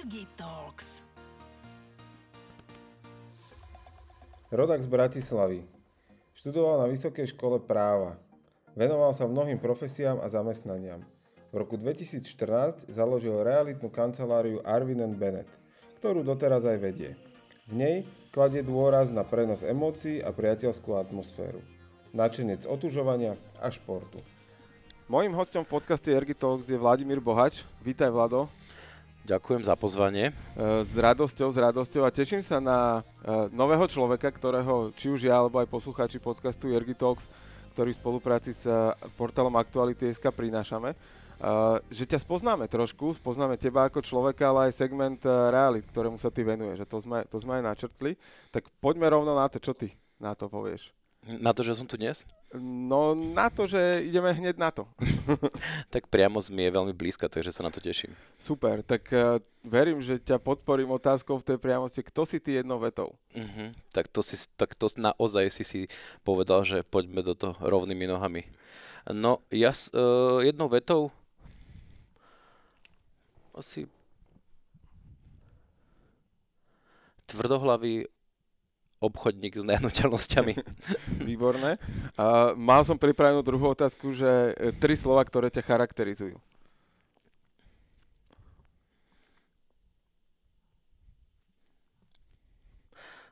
Ergi Talks. Rodak z Bratislavy. Študoval na Vysokej škole práva. Venoval sa mnohým profesiám a zamestnaniam. V roku 2014 založil realitnú kanceláriu Arvin Bennett, ktorú doteraz aj vedie. V nej kladie dôraz na prenos emócií a priateľskú atmosféru. Načenec otužovania a športu. Mojím hostom v podcaste Ergi Talks je Vladimír Bohač. Vítaj Vlado. Ďakujem za pozvanie. E, s radosťou, s radosťou a teším sa na e, nového človeka, ktorého či už ja, alebo aj poslucháči podcastu Ergi Talks, ktorý v spolupráci s e, portálom Aktuality.sk prinášame. Že ťa spoznáme trošku, spoznáme teba ako človeka, ale aj segment realit, ktorému sa ty venuješ. To sme, to sme aj načrtli. Tak poďme rovno na to, čo ty na to povieš. Na to, že som tu dnes? No na to, že ideme hneď na to. tak priamo mi je veľmi blízka, takže sa na to teším. Super, tak uh, verím, že ťa podporím otázkou v tej priamosti. Kto si ty jednou vetou? Uh-huh. Tak, to si, tak to naozaj si si povedal, že poďme do toho rovnými nohami. No ja uh, jednou vetou asi tvrdohlavý obchodník s nehnuteľnosťami. Výborné. A mal som pripravenú druhú otázku, že e, tri slova, ktoré ťa charakterizujú.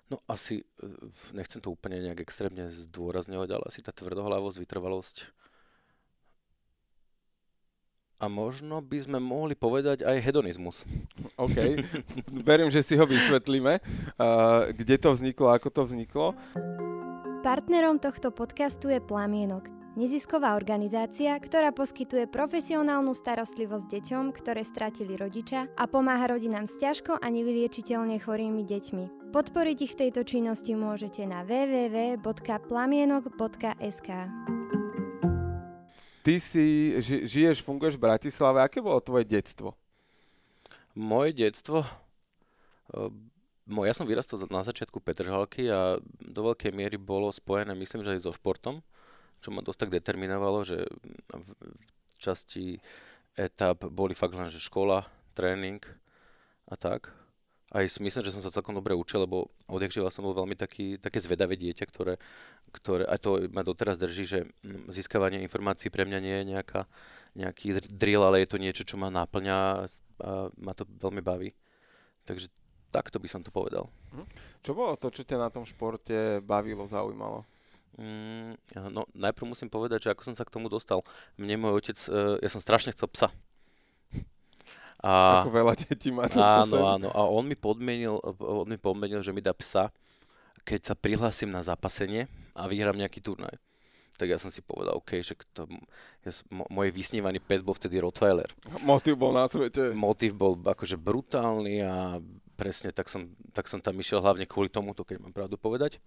No asi, e, nechcem to úplne nejak extrémne zdôrazňovať, ale asi tá tvrdohlavosť, vytrvalosť a možno by sme mohli povedať aj hedonizmus. OK, verím, že si ho vysvetlíme, uh, kde to vzniklo, ako to vzniklo. Partnerom tohto podcastu je Plamienok, nezisková organizácia, ktorá poskytuje profesionálnu starostlivosť deťom, ktoré stratili rodiča a pomáha rodinám s ťažko a nevyliečiteľne chorými deťmi. Podporiť ich v tejto činnosti môžete na www.plamienok.sk ty si, ži, žiješ, funguješ v Bratislave. Aké bolo tvoje detstvo? Moje detstvo? ja som vyrastal na začiatku Petržalky a do veľkej miery bolo spojené, myslím, že aj so športom, čo ma dosť tak determinovalo, že v časti etap boli fakt len, že škola, tréning a tak aj myslím, že som sa celkom dobre učil, lebo odjak živa som bol veľmi taký, také zvedavé dieťa, ktoré, ktoré, aj to ma doteraz drží, že získavanie informácií pre mňa nie je nejaká, nejaký drill, ale je to niečo, čo ma náplňa a ma to veľmi baví. Takže takto by som to povedal. Mhm. Čo bolo to, čo ťa na tom športe bavilo, zaujímalo? Mm, no, najprv musím povedať, že ako som sa k tomu dostal. Mne môj otec, e, ja som strašne chcel psa. A, Ako veľa detí má Áno, sen. áno. A on mi, podmenil, on mi podmenil, že mi dá psa, keď sa prihlásim na zapasenie a vyhrám nejaký turnaj. Tak ja som si povedal, OK, že to, ja, môj vysnívaný pes bol vtedy Rottweiler. Motiv bol na svete. Motiv bol akože brutálny a presne tak som, tak som tam išiel hlavne kvôli tomuto, keď mám pravdu povedať.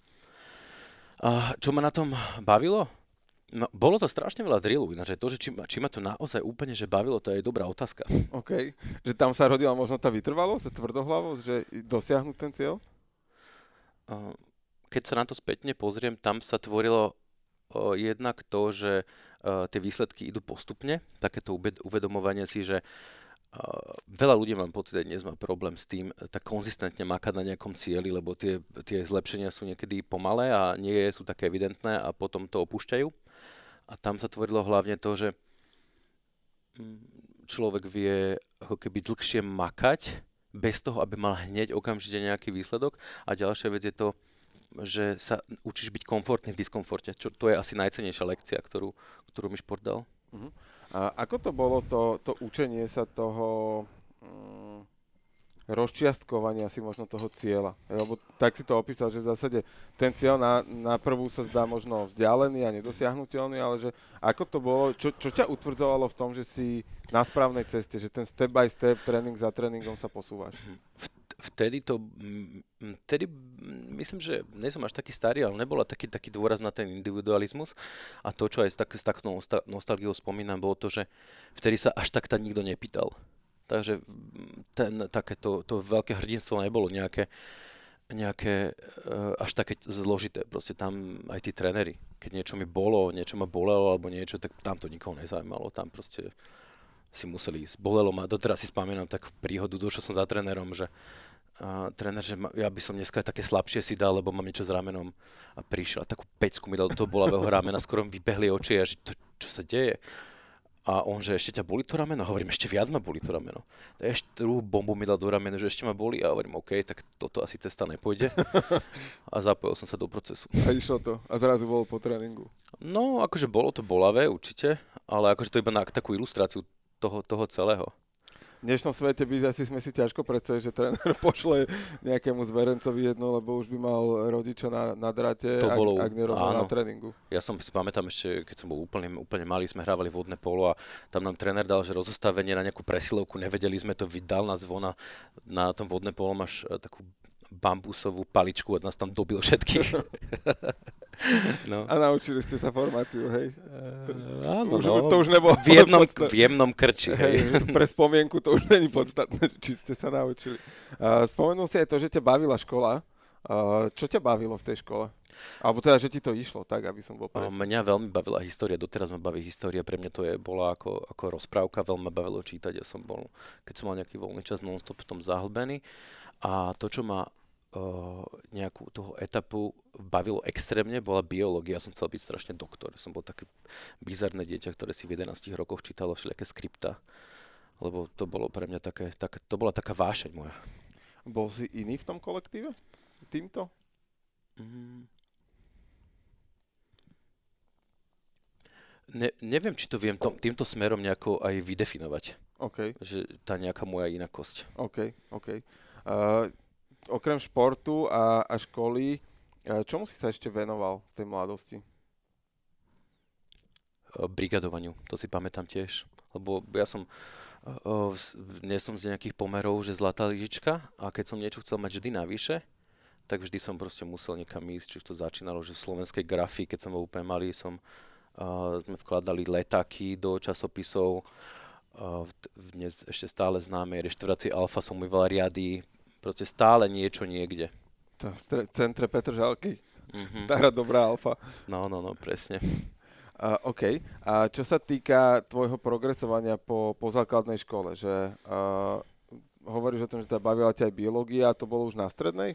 A čo ma na tom bavilo? No, bolo to strašne veľa drillu, ináč to, že či, či ma to naozaj úplne že bavilo, to je dobrá otázka. OK, že tam sa rodila možno tá vytrvalosť, tvrdohlavosť, že dosiahnuť ten cieľ? Keď sa na to spätne pozriem, tam sa tvorilo jednak to, že tie výsledky idú postupne, takéto uvedomovanie si, že veľa ľudí mám pocit, že dnes má problém s tým tak konzistentne makať na nejakom cieli, lebo tie, tie zlepšenia sú niekedy pomalé a nie sú také evidentné a potom to opúšťajú. A tam sa tvorilo hlavne to, že človek vie ako keby dlhšie makať, bez toho, aby mal hneď okamžite nejaký výsledok. A ďalšia vec je to, že sa učíš byť komfortný v diskomforte. Čo, to je asi najcenejšia lekcia, ktorú, ktorú mi šport dal. Uh-huh. A ako to bolo to, to učenie sa toho... Um rozčiastkovania si možno toho cieľa. Lebo tak si to opísal, že v zásade ten cieľ na, na prvú sa zdá možno vzdialený a nedosiahnutelný, ale že ako to bolo, čo, čo ťa utvrdzovalo v tom, že si na správnej ceste, že ten step by step, tréning za tréningom sa posúvaš? Vtedy to, vtedy myslím, že nie som až taký starý, ale nebola taký, taký dôraz na ten individualizmus a to, čo aj tak, s takou nostalgiou spomínam, bolo to, že vtedy sa až tak nikto nepýtal Takže ten, takéto to veľké hrdinstvo nebolo nejaké, nejaké uh, až také zložité. Proste tam aj tí tréneri, keď niečo mi bolo, niečo ma bolelo alebo niečo, tak tam to nikoho nezaujímalo. Tam proste si museli ísť. Bolelo ma, doteraz si spomínam takú príhodu, došiel som za trénerom, že uh, tréner, že ma, ja by som dneska také slabšie si dal, lebo mám niečo s ramenom a prišiel a takú pecku mi dal do toho bolavého ramena, skoro mi vybehli oči a že to, čo sa deje. A on, že ešte ťa boli to rameno? Hovorím, ešte viac ma boli to rameno. Ešte druhú bombu mi dal do ramena, že ešte ma boli. A hovorím, OK, tak toto asi cesta nepôjde. A zapojil som sa do procesu. A išlo to. A zrazu bolo po tréningu. No, akože bolo to bolavé, určite. Ale akože to iba na takú ilustráciu toho, toho celého v dnešnom svete by asi sme si ťažko predstaviť, že tréner pošle nejakému zverencovi jedno, lebo už by mal rodiča na, na drate, to ak, bolo, ak na tréningu. Ja som si pamätám ešte, keď som bol úplne, úplne malý, sme hrávali vodné polo a tam nám tréner dal, že rozostavenie na nejakú presilovku, nevedeli sme to, vydal na zvona na tom vodné polo máš eh, takú bambusovú paličku a nás tam dobil všetkých. No. A naučili ste sa formáciu, hej? Uh, áno, už, no. To už nebolo v jednom, v jemnom krči, hej. hej. Pre spomienku to už není podstatné, či ste sa naučili. Uh, spomenul si aj to, že ťa bavila škola. Uh, čo ťa bavilo v tej škole? Alebo teda, že ti to išlo tak, aby som bol presný. Mňa veľmi bavila história, doteraz ma baví história, pre mňa to je, bola ako, ako rozprávka, veľmi ma bavilo čítať, ja som bol, keď som mal nejaký voľný čas, non-stop v tom zahlbený. A to, čo ma nejakú toho etapu bavilo extrémne, bola biológia. Ja som chcel byť strašne doktor. Som bol také bizarné dieťa, ktoré si v 11 rokoch čítalo všelijaké skripta. Lebo to bolo pre mňa také, také to bola taká vášeň moja. Bol si iný v tom kolektíve? Týmto? Mm. Ne, neviem, či to viem tom, týmto smerom nejako aj vydefinovať. OK. Že tá nejaká moja inakosť. OK, OK. Uh, okrem športu a, a školy, čomu si sa ešte venoval v tej mladosti? Brigadovaniu, to si pamätám tiež. Lebo ja som, nie som z nejakých pomerov, že zlatá lyžička a keď som niečo chcel mať vždy navyše, tak vždy som proste musel niekam ísť, či to začínalo, že v slovenskej grafii, keď som bol úplne malý, som, uh, sme vkladali letáky do časopisov, uh, dnes ešte stále známe reštaurácii Alfa som umýval riady, Proste stále niečo niekde. To v centre Petržalky. Mm-hmm. Stará dobrá alfa. No, no, no, presne. Uh, OK. A čo sa týka tvojho progresovania po, po základnej škole, že uh, hovoríš o tom, že ťa bavila ťa aj biológia, to bolo už na strednej?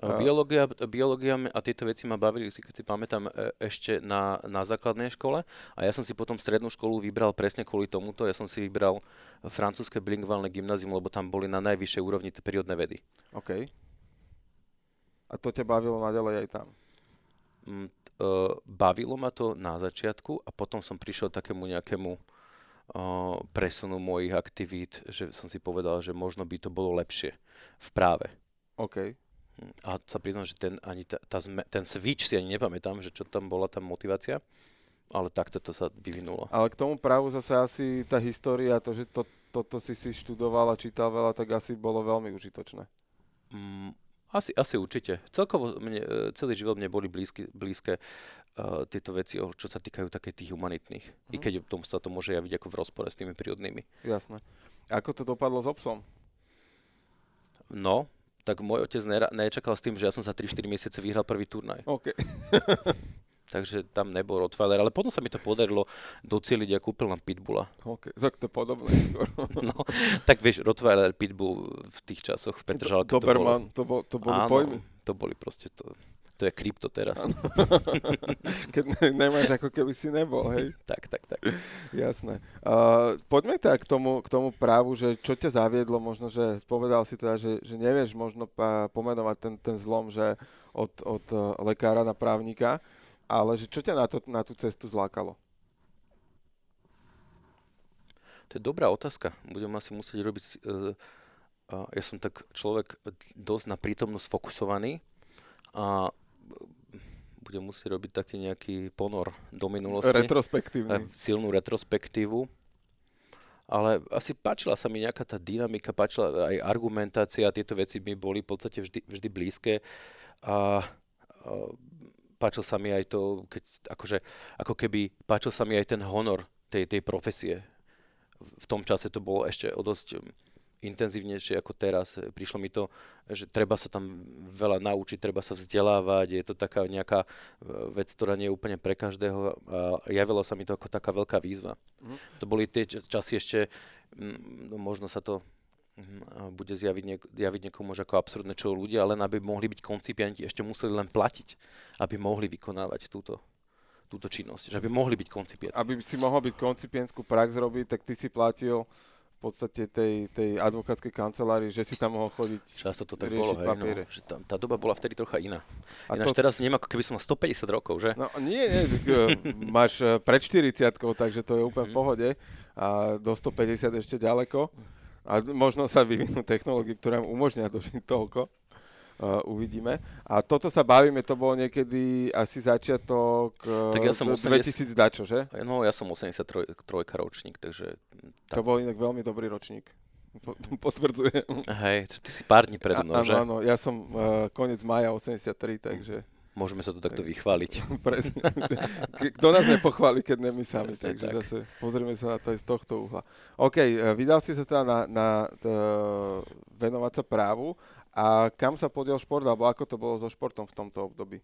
Biológia, biológia a tieto veci ma bavili, keď si pamätám, e, ešte na, na základnej škole. A ja som si potom strednú školu vybral presne kvôli tomuto. Ja som si vybral francúzske bilingválne gymnázium, lebo tam boli na najvyššej úrovni tie periodné vedy. OK. A to ťa bavilo naďalej aj tam? Mm, uh, bavilo ma to na začiatku a potom som prišiel takému nejakému uh, presunu mojich aktivít, že som si povedal, že možno by to bolo lepšie v práve. OK. A sa priznám, že ten, ani tá, tá zme, ten switch si ani nepamätám, že čo tam bola tá motivácia, ale takto to sa vyvinulo. Ale k tomu právu zase asi tá história, to, že to, toto si si študoval a čítal veľa, tak asi bolo veľmi užitočné. Mm, asi, asi určite. Celkovo mne, e, celý život mne boli blízky, blízke uh, tieto veci, čo sa týkajú také tých humanitných. Mm. I mhm. keď tomu sa to môže javiť ako v rozpore s tými prírodnými. Jasné. Ako to dopadlo s obsom? No, tak môj otec nera- nečakal s tým, že ja som za 3-4 mesiace vyhral prvý turnaj. Okay. Takže tam nebol Rottweiler, ale potom sa mi to podarilo docieliť a kúpil nám Pitbulla. OK, tak to podobné no, tak vieš, Rottweiler, Pitbull v tých časoch v Petržalke Doberman, to, bolo, to, bol, to boli áno, pojmy. to boli proste to, to je krypto teraz. Keď ne, nemáš, ako keby si nebol, hej? tak, tak, tak. Jasné. Uh, poďme teda k tomu, k tomu právu, že čo ťa zaviedlo, možno, že povedal si teda, že, že nevieš možno pomenovať ten, ten zlom, že od, od uh, lekára na právnika, ale že čo ťa na, to, na tú cestu zlákalo? To je dobrá otázka. Budem asi musieť robiť... Uh, uh, ja som tak človek dosť na prítomnosť fokusovaný a budem musieť robiť taký nejaký ponor do minulosti. Retrospektívny. Silnú retrospektívu. Ale asi páčila sa mi nejaká tá dynamika, páčila aj argumentácia, tieto veci mi boli v podstate vždy, vždy blízke. A, a páčil sa mi aj to, keď, akože, ako keby páčil sa mi aj ten honor tej, tej profesie. V tom čase to bolo ešte o dosť intenzívnejšie ako teraz. Prišlo mi to, že treba sa tam veľa naučiť, treba sa vzdelávať, je to taká nejaká e, vec, ktorá nie je úplne pre každého a javilo sa mi to ako taká veľká výzva. Mm. To boli tie časy ešte, no, možno sa to bude zjaviť, niek- javiť niekomu ako absurdné, čo ľudia len aby mohli byť koncipienti, ešte museli len platiť, aby mohli vykonávať túto, túto činnosť, že aby mohli byť koncipienti. Aby si mohol byť koncipientskú prax robiť, tak ty si platil podstate tej, tej advokátskej kancelárii, že si tam mohol chodiť Často to tak bolo, hej, no, že tá, tá doba bola vtedy trocha iná. A Ináč to- teraz neviem, ako keby som mal 150 rokov, že? No nie, nie, e, máš e, pred 40 takže to je úplne v Mhm. pohode a do 150 ešte ďaleko a možno sa vyvinú technológie, ktoré nám umožnia dožiť toľko. Uh, uvidíme. A toto sa bavíme, to bolo niekedy asi začiatok uh, Tak ja som 2000 dačo, že? No ja som 83 trojka ročník, takže To bol inak veľmi dobrý ročník. Po- Potvrdzujem. hej, ty si pár dní predo mnou, že? áno, ja som uh, konec maja 83, takže Môžeme sa tu takto vychváliť. presne. Kto nás nepochváli, keď nie my sami, Presne takže tak. zase pozrieme sa na to aj z tohto uhla. OK, vydal si sa teda na, na t, venovať sa právu a kam sa podiel šport, alebo ako to bolo so športom v tomto období?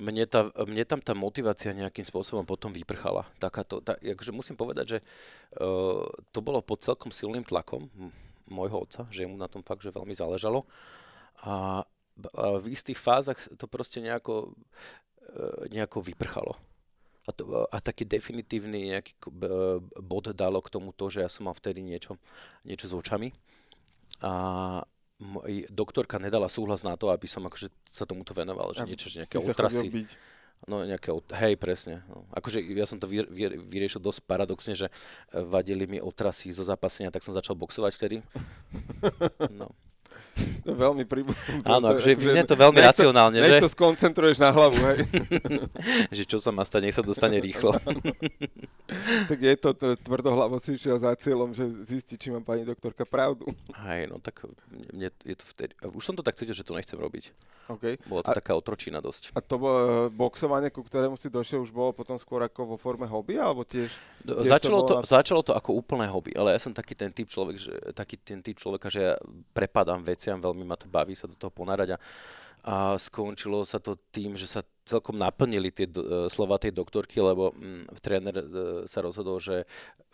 Mne, tá, mne tam tá motivácia nejakým spôsobom potom vyprchala. Takáto, tá, akože musím povedať, že uh, to bolo pod celkom silným tlakom môjho otca, že mu na tom fakt, že veľmi záležalo. A, a v istých fázach to proste nejako, uh, nejako vyprchalo. A, to, a taký definitívny nejaký bod dalo k tomu to, že ja som mal vtedy niečo, niečo s očami. A doktorka nedala súhlas na to, aby som akože sa tomuto venoval, že A niečo, že nejaké otrasy. No nejaké, hej, presne. No. Akože ja som to vy, vy, vyriešil dosť paradoxne, že vadili mi otrasy zo zápasenia, tak som začal boxovať vtedy. No. To veľmi pri... Áno, akože vyznie to veľmi nech to- racionálne, Nech že? to skoncentruješ na hlavu, hej. že čo sa má stať, nech sa dostane rýchlo. tak je to tvrdohlavo si išiel za cieľom, že zistí, či má pani doktorka pravdu. Hej, no tak mne je to vtedy... Už som to tak cítil, že to nechcem robiť. OK. Bola to A- taká otročina dosť. A to bo, boxovanie, ku ktorému si došiel, už bolo potom skôr ako vo forme hobby, alebo tiež? Tiež Začalo to, bolo na- začalo to ako úplné hobby, ale ja som taký ten typ človek, že, taký ten typ človeka, že ja prepadám veciam, veľmi ma to baví sa do toho ponárať a, a skončilo sa to tým, že sa celkom naplnili tie do, e, slova tej doktorky, lebo mm, tréner e, sa rozhodol, že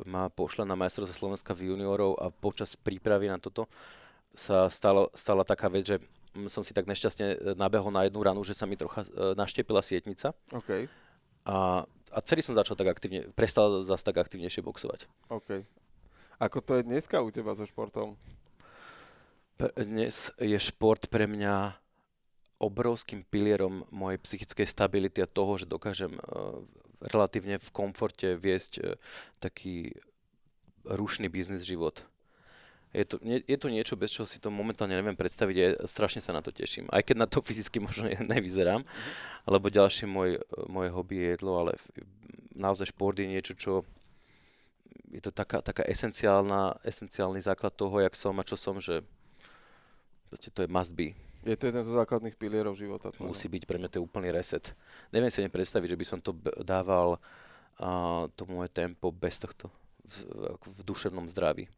ma pošle na majstrovstvo Slovenska v juniorov a počas prípravy na toto sa stalo, stala taká vec, že mm, som si tak nešťastne e, nabehol na jednu ranu, že sa mi trocha e, naštepila sietnica OK, a, a vtedy som začal tak aktívne, prestal zase tak aktívnejšie boxovať. OK. Ako to je dneska u teba so športom? Dnes je šport pre mňa obrovským pilierom mojej psychickej stability a toho, že dokážem uh, relatívne v komforte viesť uh, taký rušný biznis život. Je to, nie, je to niečo, bez čoho si to momentálne neviem predstaviť a strašne sa na to teším. Aj keď na to fyzicky možno ne- nevyzerám, lebo ďalšie môj, moje hobby je jedlo, ale naozaj šport je niečo, čo je to taká, taká esenciálna, esenciálny základ toho, jak som a čo som, že proste to je must be. Je to jeden zo základných pilierov života. tvojho. Musí byť pre mňa to je úplný reset. Neviem si ani predstaviť, že by som to dával a, to moje tempo bez tohto v, v duševnom zdraví.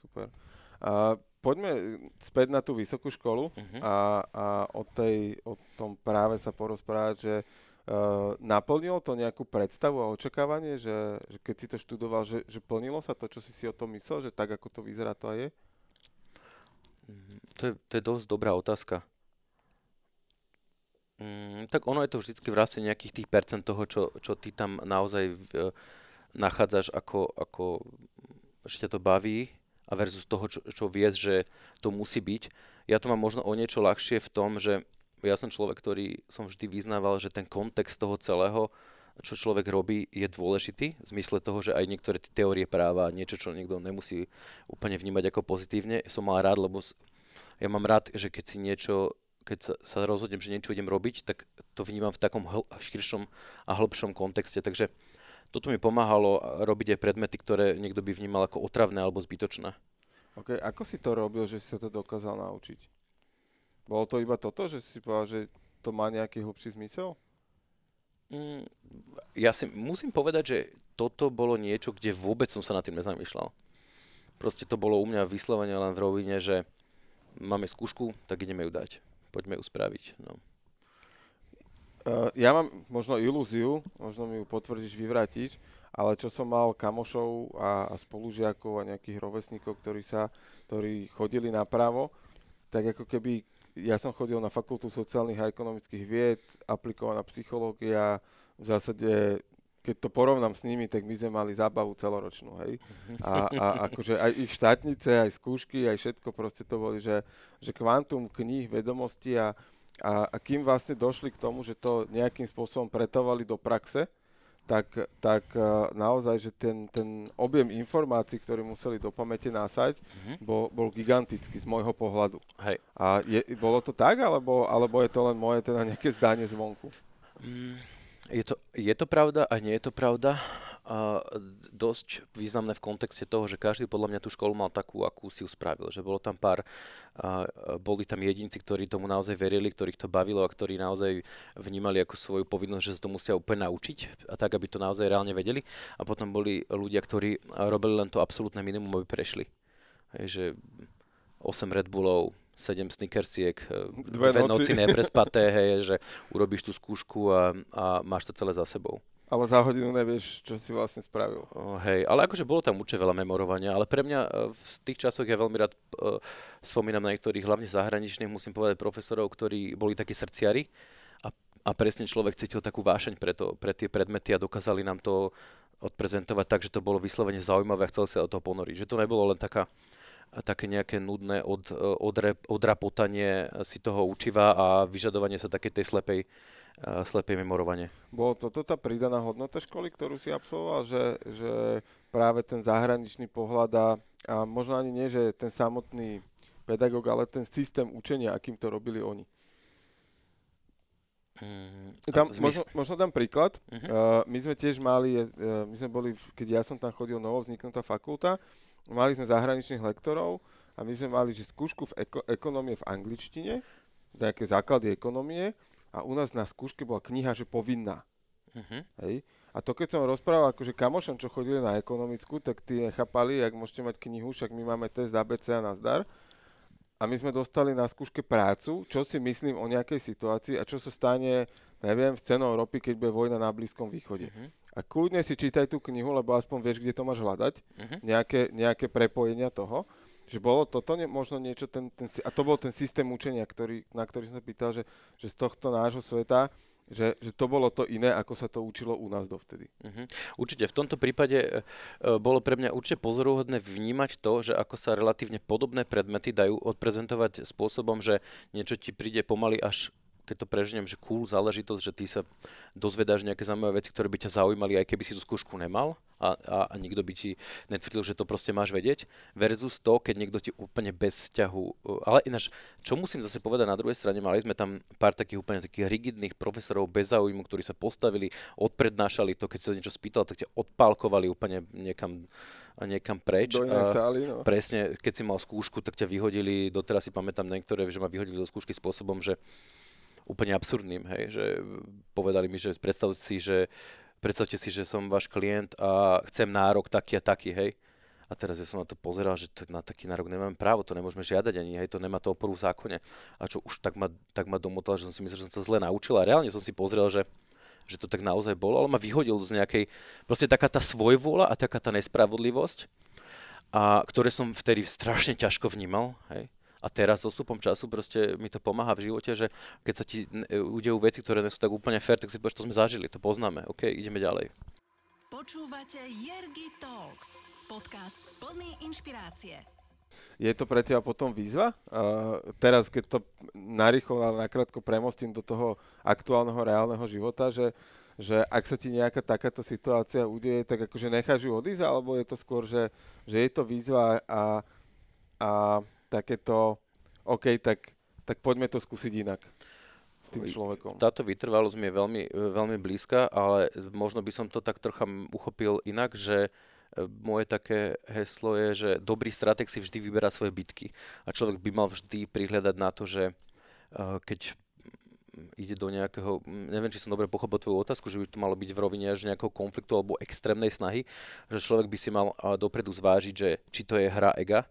Super. A poďme späť na tú vysokú školu Mhm. a, a o, tej, o tom práve sa porozprávať, že uh, naplnilo to nejakú predstavu a očakávanie, že, že keď si to študoval, že, že plnilo sa to, čo si si o tom myslel, že tak, ako to vyzerá, to aj je? To je, to je dosť dobrá otázka. Mm, tak ono je to vždycky vlastne nejakých tých percent toho, čo, čo ty tam naozaj v, nachádzaš ako, ako, že ťa to baví a versus toho, čo, čo vieš, že to musí byť. Ja to mám možno o niečo ľahšie v tom, že ja som človek, ktorý som vždy vyznával, že ten kontext toho celého, čo človek robí, je dôležitý v zmysle toho, že aj niektoré teórie práva, niečo, čo niekto nemusí úplne vnímať ako pozitívne, som mal rád, lebo ja mám rád, že keď si niečo, keď sa, sa rozhodnem, že niečo idem robiť, tak to vnímam v takom hl- širšom a hĺbšom kontexte. Takže toto mi pomáhalo robiť aj predmety, ktoré niekto by vnímal ako otravné alebo zbytočné. Okay. Ako si to robil, že si sa to dokázal naučiť? Bolo to iba toto, že si povedal, že to má nejaký hlbší zmysel? Mm, ja si musím povedať, že toto bolo niečo, kde vôbec som sa nad tým nezamýšľal. Proste to bolo u mňa vyslovene len v rovine, že máme skúšku, tak ideme ju dať. Poďme ju spraviť. No. Uh, ja mám možno ilúziu, možno mi ju potvrdíš, vyvrátiš, ale čo som mal kamošov a, a spolužiakov a nejakých rovesníkov, ktorí, sa, ktorí chodili napravo, tak ako keby ja som chodil na fakultu sociálnych a ekonomických vied, aplikovaná psychológia, v zásade keď to porovnám s nimi, tak my sme mali zábavu celoročnú, hej. A, a akože aj ich štátnice, aj skúšky, aj všetko proste to boli, že, že kvantum kníh, vedomostí a, a, a kým vlastne došli k tomu, že to nejakým spôsobom pretovali do praxe, tak, tak uh, naozaj, že ten, ten objem informácií, ktoré museli do pamäte násať, mm-hmm. bol, bol gigantický z môjho pohľadu. Hej. A je, bolo to tak, alebo, alebo je to len moje teda nejaké zdanie zvonku? Mm, je to, je to pravda a nie je to pravda. A dosť významné v kontexte toho, že každý podľa mňa tú školu mal takú, akú si ju spravil. Že bolo tam pár, a boli tam jedinci, ktorí tomu naozaj verili, ktorých to bavilo a ktorí naozaj vnímali ako svoju povinnosť, že sa to musia úplne naučiť a tak, aby to naozaj reálne vedeli. A potom boli ľudia, ktorí robili len to absolútne minimum, aby prešli. Hej, že 8 Red Bullov, 7 snickersiek, e, dve, dve noci. noci neprespaté, hej, že urobíš tú skúšku a, a máš to celé za sebou. Ale za hodinu nevieš, čo si vlastne spravil. Uh, hej, ale akože bolo tam určite veľa memorovania, ale pre mňa uh, v tých časoch ja veľmi rád uh, spomínam na niektorých, hlavne zahraničných, musím povedať, profesorov, ktorí boli takí srdciari a, a presne človek cítil takú vášeň pre, to, pre tie predmety a dokázali nám to odprezentovať tak, že to bolo vyslovene zaujímavé a chcel sa o toho ponoriť. Že to nebolo len taká také nejaké nudné od, odre, odrapotanie si toho učiva a vyžadovanie sa takej tej slepej, slepej memorovanie. Bolo toto tá pridaná hodnota školy, ktorú si absolvoval, že, že práve ten zahraničný pohľad a, a možno ani nie, že ten samotný pedagóg, ale ten systém učenia, akým to robili oni. Mm, tam, možno, možno dám príklad. Uh-huh. Uh, my sme tiež mali, uh, my sme boli, keď ja som tam chodil novo vzniknutá fakulta, mali sme zahraničných lektorov a my sme mali, že skúšku v eko, ekonomie v angličtine, nejaké základy ekonomie a u nás na skúške bola kniha, že povinná. Uh-huh. Hej. A to keď som rozprával akože kamošom, čo chodili na ekonomickú, tak tí nechápali, jak môžete mať knihu, však my máme test ABC a nazdar. A my sme dostali na skúške prácu, čo si myslím o nejakej situácii a čo sa stane, neviem, v cenou ropy, keď bude vojna na Blízkom východe. Uh-huh a kľudne si čítaj tú knihu, lebo aspoň vieš, kde to máš hľadať, uh-huh. nejaké, nejaké prepojenia toho. Že bolo toto ne, možno niečo, ten, ten, a to bol ten systém učenia, ktorý, na ktorý som sa pýtal, že, že z tohto nášho sveta, že, že to bolo to iné, ako sa to učilo u nás dovtedy. Uh-huh. Určite, v tomto prípade e, e, bolo pre mňa určite pozoruhodné vnímať to, že ako sa relatívne podobné predmety dajú odprezentovať spôsobom, že niečo ti príde pomaly až keď to preženiem, že cool záležitosť, že ty sa dozvedáš nejaké zaujímavé veci, ktoré by ťa zaujímali, aj keby si tú skúšku nemal a, a, a nikto by ti netvrdil, že to proste máš vedieť, versus to, keď niekto ti úplne bez vzťahu, ale ináč, čo musím zase povedať na druhej strane, mali sme tam pár takých úplne takých rigidných profesorov bez záujmu, ktorí sa postavili, odprednášali to, keď sa niečo spýtal, tak ťa odpálkovali úplne niekam a niekam preč. Do a sály, no. Presne, keď si mal skúšku, tak ťa vyhodili, doteraz si pamätám niektoré, že ma vyhodili do skúšky spôsobom, že úplne absurdným, hej, že povedali mi, že predstavte si, že predstavte si, že som váš klient a chcem nárok taký a taký, hej. A teraz ja som na to pozeral, že na taký nárok nemáme právo, to nemôžeme žiadať ani, hej, to nemá to oporu v zákone. A čo už tak ma, tak ma domotal, že som si myslel, že som to zle naučil a reálne som si pozrel, že že to tak naozaj bolo, ale ma vyhodil z nejakej, proste taká tá svojvôľa a taká tá nespravodlivosť, a ktoré som vtedy strašne ťažko vnímal, hej a teraz s odstupom času proste mi to pomáha v živote, že keď sa ti udejú veci, ktoré nie sú tak úplne fair, tak si povieš, to sme zažili, to poznáme, OK, ideme ďalej. Počúvate Jergy Talks, podcast plný inšpirácie. Je to pre teba potom výzva? Uh, teraz, keď to narýchlo a nakrátko premostím do toho aktuálneho reálneho života, že, že ak sa ti nejaká takáto situácia udeje, tak akože necháš ju odísť, alebo je to skôr, že, že je to výzva a, a takéto, OK, tak, tak poďme to skúsiť inak s tým človekom. Táto vytrvalosť mi je veľmi, veľmi blízka, ale možno by som to tak trocha uchopil inak, že e, moje také heslo je, že dobrý strateg si vždy vyberá svoje bitky. A človek by mal vždy prihľadať na to, že e, keď ide do nejakého, neviem, či som dobre pochopil tvoju otázku, že by to malo byť v rovine až nejakého konfliktu alebo extrémnej snahy, že človek by si mal dopredu zvážiť, že či to je hra ega,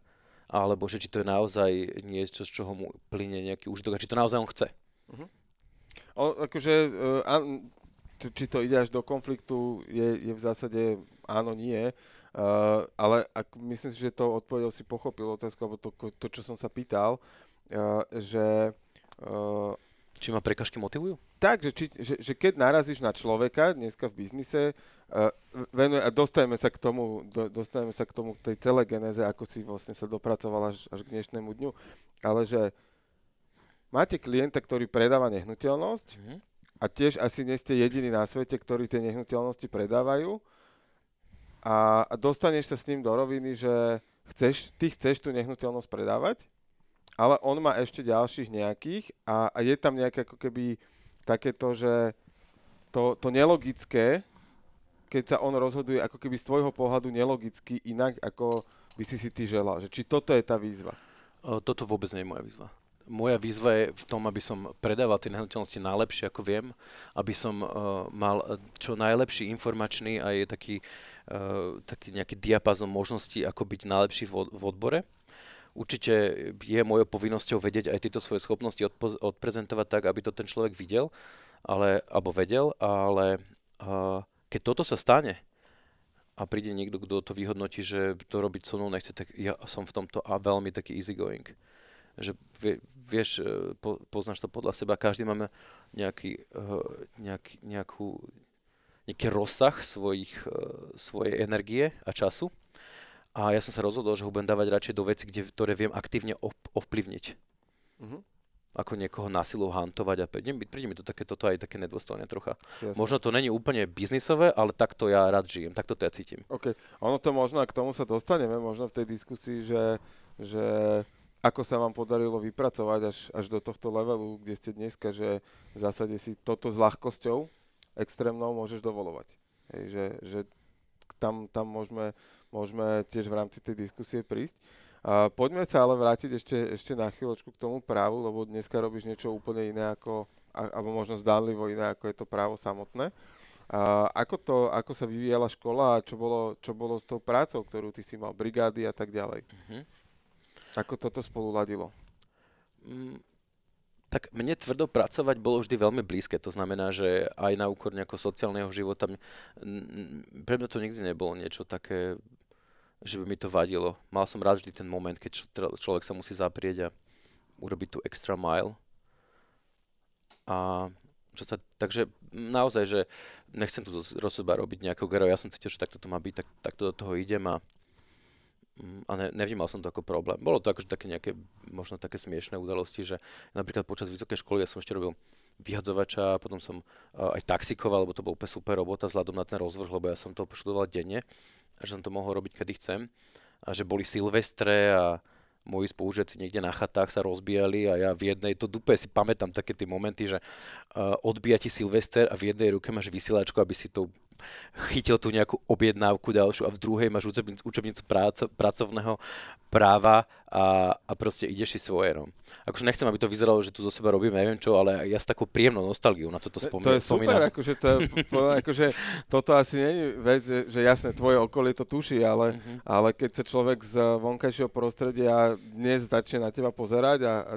alebo že či to je naozaj niečo, z čoho mu plyne nejaký užitok a či to naozaj on chce. Uh-huh. O, akože, uh, an, či to ide až do konfliktu, je, je v zásade áno, nie. Uh, ale ak, myslím si, že to odpovedal si pochopil otázku, alebo to, to, čo som sa pýtal, uh, že... Uh, či ma prekažky motivujú? Tak, že, či, že, že keď narazíš na človeka dneska v biznise, uh, venuje, a dostajeme sa k tomu, do, dostajeme sa k tomu, tej celej genéze, ako si vlastne sa dopracoval až, až k dnešnému dňu, ale že máte klienta, ktorý predáva nehnuteľnosť mm-hmm. a tiež asi nie ste jediní na svete, ktorí tie nehnuteľnosti predávajú a, a dostaneš sa s ním do roviny, že chceš, ty chceš tú nehnuteľnosť predávať, ale on má ešte ďalších nejakých a, a je tam nejaké ako keby takéto, že to, to nelogické, keď sa on rozhoduje ako keby z tvojho pohľadu nelogicky inak, ako by si si ty želal. Že či toto je tá výzva? Toto vôbec nie je moja výzva. Moja výzva je v tom, aby som predával tie nehnuteľnosti najlepšie, ako viem, aby som uh, mal čo najlepší informačný a je taký, uh, taký nejaký diapazon možností, ako byť najlepší v, v odbore určite je mojou povinnosťou vedieť aj tieto svoje schopnosti odpo- odprezentovať tak, aby to ten človek videl, ale, alebo vedel, ale uh, keď toto sa stane a príde niekto, kto to vyhodnotí, že to robiť so mnou nechce, tak ja som v tomto a veľmi taký easygoing. Že vie, vieš, e, po, poznáš to podľa seba, každý máme nejaký, uh, nejaký, nejakú, nejaký rozsah svojich, uh, svojej energie a času a ja som sa rozhodol, že ho budem dávať radšej do veci, kde, ktoré viem aktívne ovplyvniť. Uh-huh. Ako niekoho násilou hantovať a príde mi to také, toto aj také nedôstojné trocha. Jasne. Možno to není úplne biznisové, ale takto ja rád žijem, takto to ja cítim. OK, ono to možno, a k tomu sa dostaneme, možno v tej diskusii, že, že ako sa vám podarilo vypracovať až, až do tohto levelu, kde ste dneska, že v zásade si toto s ľahkosťou extrémnou môžeš dovolovať. Hej, že, že tam, tam môžeme, môžeme tiež v rámci tej diskusie prísť. A poďme sa ale vrátiť ešte, ešte na chvíľočku k tomu právu, lebo dneska robíš niečo úplne iné ako, alebo možno zdánlivo iné, ako je to právo samotné. A ako, to, ako sa vyvíjala škola a čo bolo, čo bolo s tou prácou, ktorú ty si mal, brigády a tak ďalej? Uh-huh. Ako toto spolu ladilo? Mm, tak mne tvrdo pracovať bolo vždy veľmi blízke. To znamená, že aj na úkor nejakého sociálneho života, pre mňa to nikdy nebolo niečo také, že by mi to vadilo. Mal som rád vždy ten moment, keď človek sa musí zaprieť a urobiť tú extra mile. A čo sa, takže naozaj, že nechcem tu roz seba robiť nejakého gero, ja som cítil, že takto to má byť, tak, takto do toho idem a Mm, a ne, nevnímal som to ako problém. Bolo to akože také nejaké, možno také smiešné udalosti, že napríklad počas vysokej školy ja som ešte robil vyhadzovača, potom som uh, aj taxikoval, lebo to bol úplne super robota vzhľadom na ten rozvrh, lebo ja som to študoval denne že som to mohol robiť kedy chcem. A že boli silvestre a moji spolužiaci niekde na chatách sa rozbijali a ja v jednej, to dupe si pamätám také tie momenty, že uh, odbíja ti Silvester a v jednej ruke máš vysielačku, aby si to chytil tú nejakú objednávku ďalšiu a v druhej máš učebnicu, učebnicu práco, pracovného práva a, a proste ideš si svoje. No. Akože nechcem, aby to vyzeralo, že tu zo seba robíme neviem čo, ale ja s takou príjemnou nostalgiou na toto spomínam. To je super, akože, to, akože toto asi nie je vec, že jasné, tvoje okolie to tuší, ale, uh-huh. ale keď sa človek z vonkajšieho prostredia dnes začne na teba pozerať a, a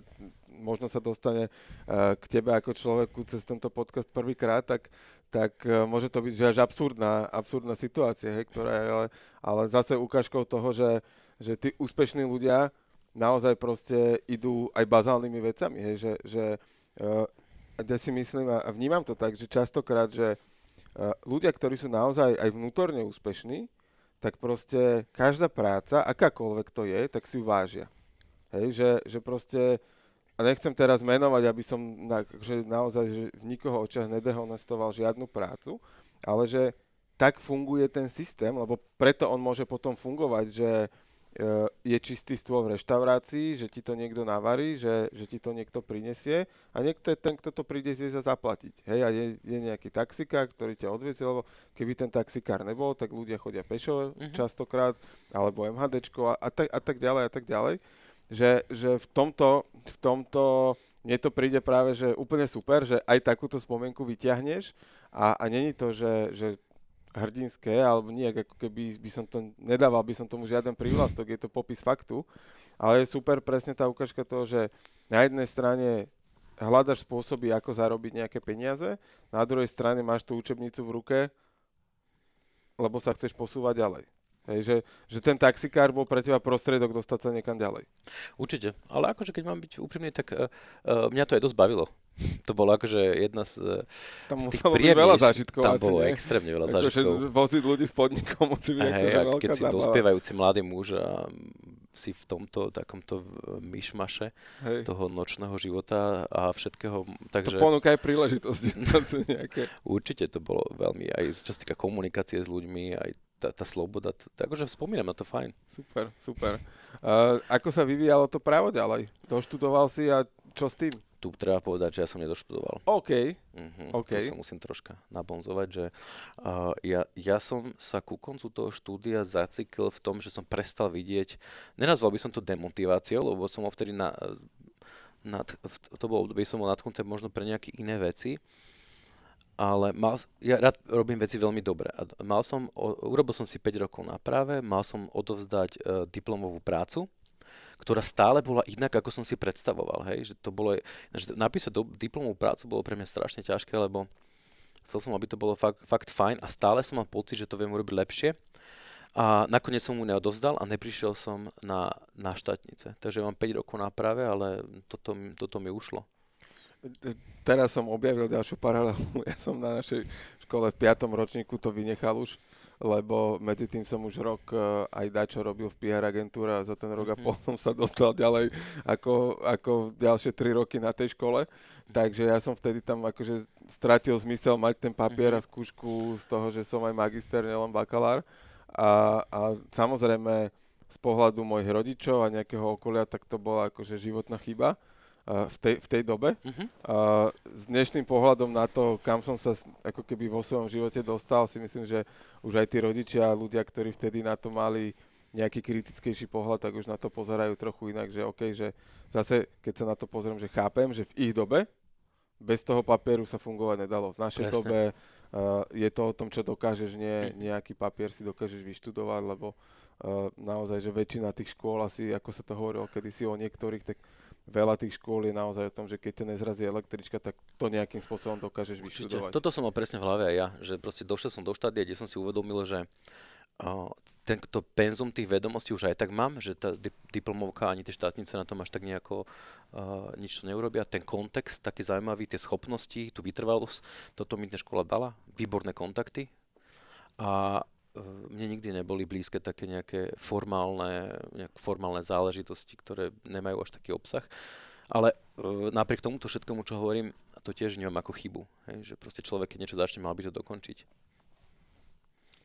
možno sa dostane uh, k tebe ako človeku cez tento podcast prvýkrát, tak tak uh, môže to byť že až absurdná, absurdná situácia, hej, ktorá je ale, ale zase ukážkou toho, že, že tí úspešní ľudia naozaj proste idú aj bazálnymi vecami, hej, že, že uh, ja si myslím a vnímam to tak, že častokrát, že uh, ľudia, ktorí sú naozaj aj vnútorne úspešní, tak proste každá práca, akákoľvek to je, tak si ju vážia. Hej, že, že proste a nechcem teraz menovať, aby som na, že naozaj že v nikoho očiach nedehonestoval žiadnu prácu, ale že tak funguje ten systém, lebo preto on môže potom fungovať, že e, je čistý stôl v reštaurácii, že ti to niekto navarí, že, že ti to niekto prinesie a niekto je ten, kto to príde zjesť a zaplatiť. Hej, a je, je nejaký taxikár, ktorý ťa odvezie, lebo keby ten taxikár nebol, tak ľudia chodia pešo uh-huh. častokrát, alebo MHDčko a, a, tak, a tak ďalej a tak ďalej že, že v tomto, v tomto mne to príde práve, že úplne super, že aj takúto spomienku vyťahneš a, a není to, že, že hrdinské, alebo nejak ako keby by som to, nedával by som tomu žiaden prívlastok, je to popis faktu, ale je super presne tá ukážka toho, že na jednej strane hľadaš spôsoby, ako zarobiť nejaké peniaze, na druhej strane máš tú učebnicu v ruke, lebo sa chceš posúvať ďalej. Hej, že, že ten taxikár bol pre teba prostriedok dostať sa niekam ďalej. Určite, ale akože keď mám byť úprimný, tak uh, uh, mňa to aj dosť bavilo. To bolo akože jedna z, tam z tých príjemných, veľa zážitkov. Tam asi, bolo nie? extrémne veľa Ako, zážitkov. Voziť ľudí s podnikom musí byť Hej, akože keď si zábava. dospievajúci mladý muž a si v tomto takomto myšmaše Hej. toho nočného života a všetkého, takže To ponúka aj príležitosti. určite to bolo veľmi, aj čo sa týka komunikácie s ľuďmi, aj tá, tá sloboda, t- takže spomínam na to fajn. Super, super. Uh, ako sa vyvíjalo to právo ďalej? Doštudoval si a čo s tým? Tu treba povedať, že ja som nedoštudoval. OK. Mhm, OK. To sa musím troška nabonzovať, že uh, ja, ja som sa ku koncu toho štúdia zacikl v tom, že som prestal vidieť, nenazval by som to demotiváciou, lebo som ho vtedy na, nad, to bolo obdobie, som bol natknuté možno pre nejaké iné veci, ale mal, ja rád robím veci veľmi dobre. Mal som, urobil som si 5 rokov na práve, mal som odovzdať uh, diplomovú prácu, ktorá stále bola inak, ako som si predstavoval. Hej? Že to bolo, že napísať do, diplomovú prácu bolo pre mňa strašne ťažké, lebo chcel som, aby to bolo fakt, fakt fajn a stále som mal pocit, že to viem urobiť lepšie. A nakoniec som mu neodovzdal a neprišiel som na, na štátnice. Takže mám 5 rokov na práve, ale toto, toto mi ušlo. Teraz som objavil ďalšiu paralelu. Ja som na našej škole v 5. ročníku to vynechal už, lebo medzi tým som už rok eh, aj dačo robil v PR agentúre a za ten rok a Mhm. pol som sa dostal ďalej ako, ako ďalšie 3 roky na tej škole. Takže ja som vtedy tam akože stratil zmysel mať ten papier a Mhm. skúšku z toho, že som aj magister, nielen bakalár. A, a samozrejme z pohľadu mojich rodičov a nejakého okolia, tak to bola akože životná chyba a v tej, v tej dobe. Mhm. A s dnešným pohľadom na to, kam som sa ako keby vo svojom živote dostal, si myslím, že už aj tí rodičia a ľudia, ktorí vtedy na to mali nejaký kritickejší pohľad, tak už na to pozerajú trochu inak, že OK, že zase, keď sa na to pozriem, že chápem, že v ich dobe bez toho papieru sa fungovať nedalo. V našej Presne. dobe uh, je to o tom, čo dokážeš, nie nejaký papier si dokážeš vyštudovať, lebo uh, naozaj, že väčšina tých škôl asi, ako sa to hovorilo kedysi o niektorých, tak veľa tých škôl je naozaj o tom, že keď ťa nezrazí električka, tak to nejakým spôsobom dokážeš Určite. vyštudovať. Toto som mal presne v hlave aj ja, že proste došiel som do štádia, kde som si uvedomil, že tento penzum tých vedomostí už aj tak mám, že tá di- diplomovka ani tie štátnice na tom až tak nejako uh, nič to neurobia. Ten kontext taký zaujímavý, tie schopnosti, tú vytrvalosť, toto mi dnes škola dala, výborné kontakty a mne nikdy neboli blízke také nejaké formálne, nejak formálne záležitosti, ktoré nemajú až taký obsah. Ale uh, napriek tomuto všetkému, čo hovorím, to tiež vnímam ako chybu. Hej? Že proste človek, keď niečo začne, mal by to dokončiť.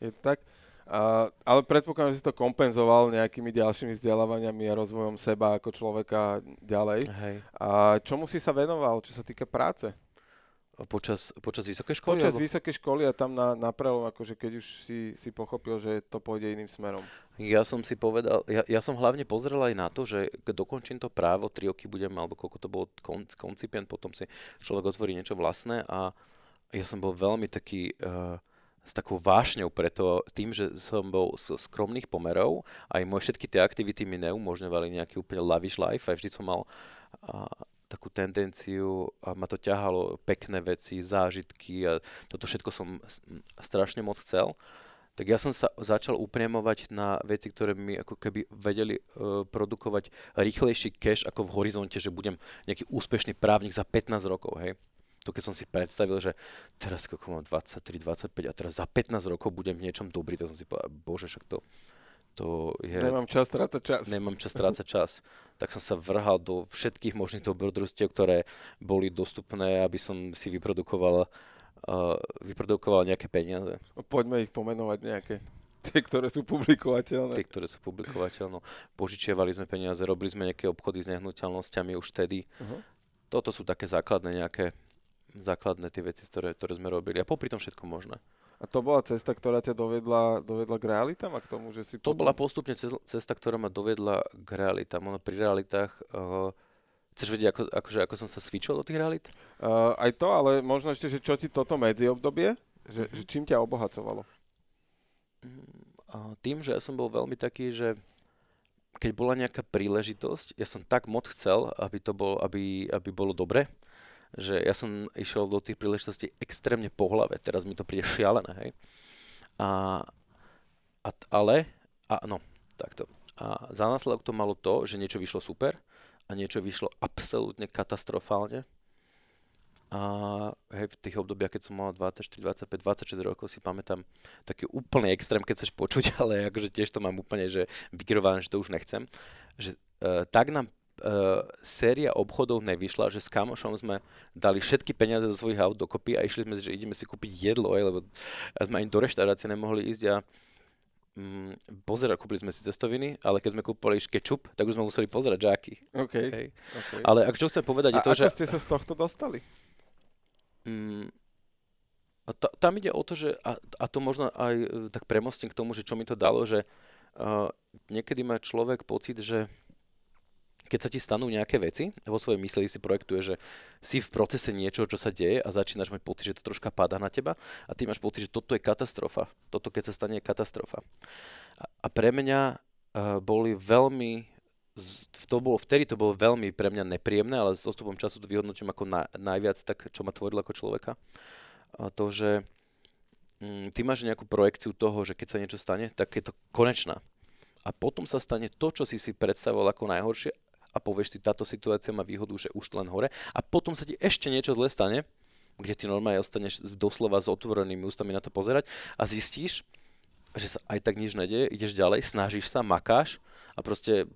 Je tak? A, ale predpokladám, že si to kompenzoval nejakými ďalšími vzdelávaniami a rozvojom seba ako človeka ďalej. Hej. A čomu si sa venoval, čo sa týka práce? Počas, počas vysokej školy? Počas alebo- vysokej školy a tam na, na prelom, akože keď už si, si pochopil, že to pôjde iným smerom. Ja som si povedal, ja, ja som hlavne pozrel aj na to, že keď dokončím to právo, 3 roky budem, alebo koľko to bolo kon, koncipient, potom si človek otvorí niečo vlastné a ja som bol veľmi taký uh, s takou vášňou preto, tým, že som bol z skromných pomerov, aj moje všetky tie aktivity mi neumožňovali nejaký úplne lavish life, aj vždy som mal uh, takú tendenciu a ma to ťahalo pekné veci, zážitky a toto všetko som strašne moc chcel tak ja som sa začal upriemovať na veci, ktoré mi ako keby vedeli uh, produkovať rýchlejší cash ako v horizonte, že budem nejaký úspešný právnik za 15 rokov, hej. To keď som si predstavil, že teraz koľko mám 23, 25 a teraz za 15 rokov budem v niečom dobrý, tak som si povedal, bože, však to, to je... Nemám čas strácať čas. Nemám čas strácať čas. Tak som sa vrhal do všetkých možných dobrodružstiev, ktoré boli dostupné, aby som si vyprodukoval, uh, vyprodukoval nejaké peniaze. Poďme ich pomenovať nejaké. Tie, ktoré sú publikovateľné. Tie, ktoré sú publikovateľné. Požičiavali sme peniaze, robili sme nejaké obchody s nehnuteľnosťami už vtedy. Uh-huh. Toto sú také základné nejaké základné tie veci, ktoré, ktoré sme robili. A popri tom všetko možné. A to bola cesta, ktorá ťa dovedla, dovedla k realitám a k tomu, že si... To potom- bola postupne cesta, ktorá ma dovedla k realitám. Ono pri realitách... Uh, chceš vedieť, ako, akože, ako som sa svičil do tých realit? Uh, aj to, ale možno ešte, že čo ti toto medzi obdobie, že, že čím ťa obohacovalo? A tým, že ja som bol veľmi taký, že keď bola nejaká príležitosť, ja som tak moc chcel, aby to bolo, aby, aby bolo dobre, že ja som išiel do tých príležitostí extrémne po hlave, teraz mi to príde šialené, hej. A, a ale, a no, takto. A za následok to malo to, že niečo vyšlo super a niečo vyšlo absolútne katastrofálne. A hej, v tých obdobiach, keď som mal 24, 25, 26 rokov, si pamätám taký úplný extrém, keď chceš počuť, ale akože tiež to mám úplne, že vygrované, že to už nechcem. Že uh, tak nám uh, séria obchodov nevyšla, že s kamošom sme dali všetky peniaze zo svojich aut dokopy a išli sme, že ideme si kúpiť jedlo, aj, lebo sme ani do reštaurácie nemohli ísť a mm, pozerať, kúpili sme si cestoviny, ale keď sme kúpili kečup, tak už sme museli pozerať, aký. Okay. Hej. Okay. Ale ak čo chcem povedať a je to, ako že... ste sa z tohto dostali? Mm, a ta, tam ide o to, že, a, a to možno aj e, tak premostím k tomu, že čo mi to dalo, že uh, niekedy má človek pocit, že keď sa ti stanú nejaké veci, vo svojej mysli si projektuje, že si v procese niečo, čo sa deje a začínaš mať pocit, že to troška padá na teba a ty máš pocit, že toto je katastrofa. Toto keď sa stane je katastrofa. A, pre mňa uh, boli veľmi to bolo, vtedy to bolo veľmi pre mňa nepríjemné, ale s odstupom času to vyhodnotím ako na, najviac tak, čo ma tvorilo ako človeka. A to, že mm, ty máš nejakú projekciu toho, že keď sa niečo stane, tak je to konečná. A potom sa stane to, čo si si predstavoval ako najhoršie a povieš si, táto situácia má výhodu, že už len hore a potom sa ti ešte niečo zle stane, kde ty normálne ostaneš doslova s otvorenými ústami na to pozerať a zistíš, že sa aj tak nič nedieje, ideš ďalej, snažíš sa, makáš a proste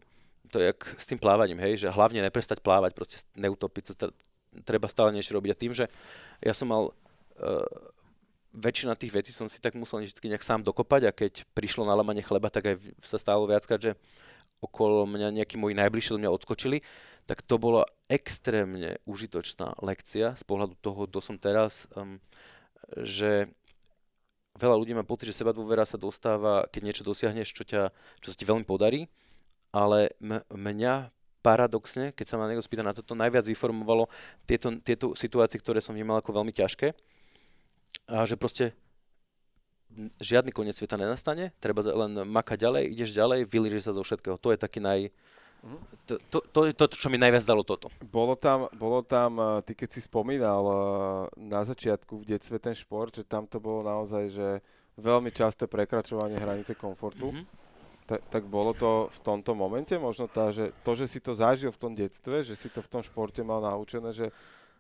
to je jak s tým plávaním, hej, že hlavne neprestať plávať, proste neutopiť sa, treba stále niečo robiť. A tým, že ja som mal uh, väčšina tých vecí som si tak musel vždy nejak sám dokopať a keď prišlo na lamanie chleba, tak aj sa stalo viackrát, že okolo mňa nejakí moji najbližší mňa odskočili, tak to bola extrémne užitočná lekcia z pohľadu toho, kto som teraz, um, že veľa ľudí má pocit, že seba dôvera sa dostáva, keď niečo dosiahneš, čo, ťa, čo sa ti veľmi podarí, ale m- mňa paradoxne, keď sa ma niekto spýta na toto, najviac vyformovalo tieto, tieto situácie, ktoré som vnímal ako veľmi ťažké. A že proste žiadny koniec sveta nenastane, treba len makať ďalej, ideš ďalej, vylížiš sa zo všetkého. To je taký naj... To, to, to je to, čo mi najviac dalo toto. Bolo tam, bolo tam, eh, ty keď si spomínal eh, na začiatku v detstve ten šport, že tam to bolo naozaj, že veľmi časté prekračovanie hranice komfortu. Mm-hmm tak, tak bolo to v tomto momente možno tá, že to, že si to zažil v tom detstve, že si to v tom športe mal naučené, že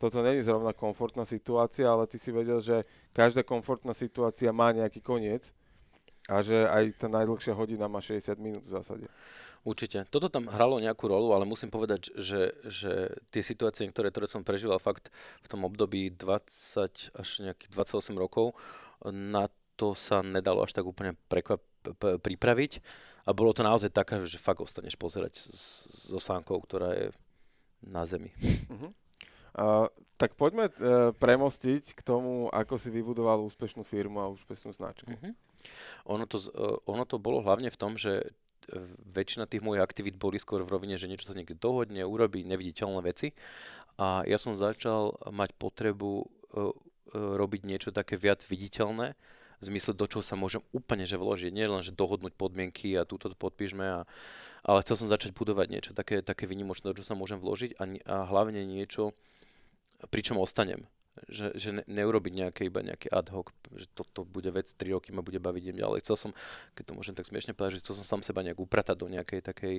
toto není zrovna komfortná situácia, ale ty si vedel, že každá komfortná situácia má nejaký koniec a že aj tá najdlhšia hodina má 60 minút v zásade. Určite. Toto tam hralo nejakú rolu, ale musím povedať, že, že tie situácie, ktoré, ktoré som prežíval fakt v tom období 20 až nejakých 28 rokov, na to sa nedalo až tak úplne prekvap, pripraviť a bolo to naozaj také, že fakt ostaneš pozerať so sánkou, ktorá je na zemi. Uh-huh. Tak poďme uh, premostiť k tomu, ako si vybudoval úspešnú firmu a úspešnú značku. Uh-huh. Ono, to, uh, ono to bolo hlavne v tom, že e, väčšina tých mojich aktivít boli skôr v rovine, že niečo sa niekde dohodne, urobí neviditeľné veci. A ja som začal mať potrebu robiť niečo také viac viditeľné, v zmysle, do čoho sa môžem úplne že vložiť. Nie len, že dohodnúť podmienky a túto podpíšme, a, ale chcel som začať budovať niečo také, také vynimočné, do čoho sa môžem vložiť a, a hlavne niečo, pričom ostanem. Že, že ne, neurobiť nejaké iba nejaké ad hoc, že toto bude vec, 3 roky ma bude baviť, idem ďalej. Chcel som, keď to môžem tak smiešne povedať, že chcel som sám seba nejak upratať do nejakej takej,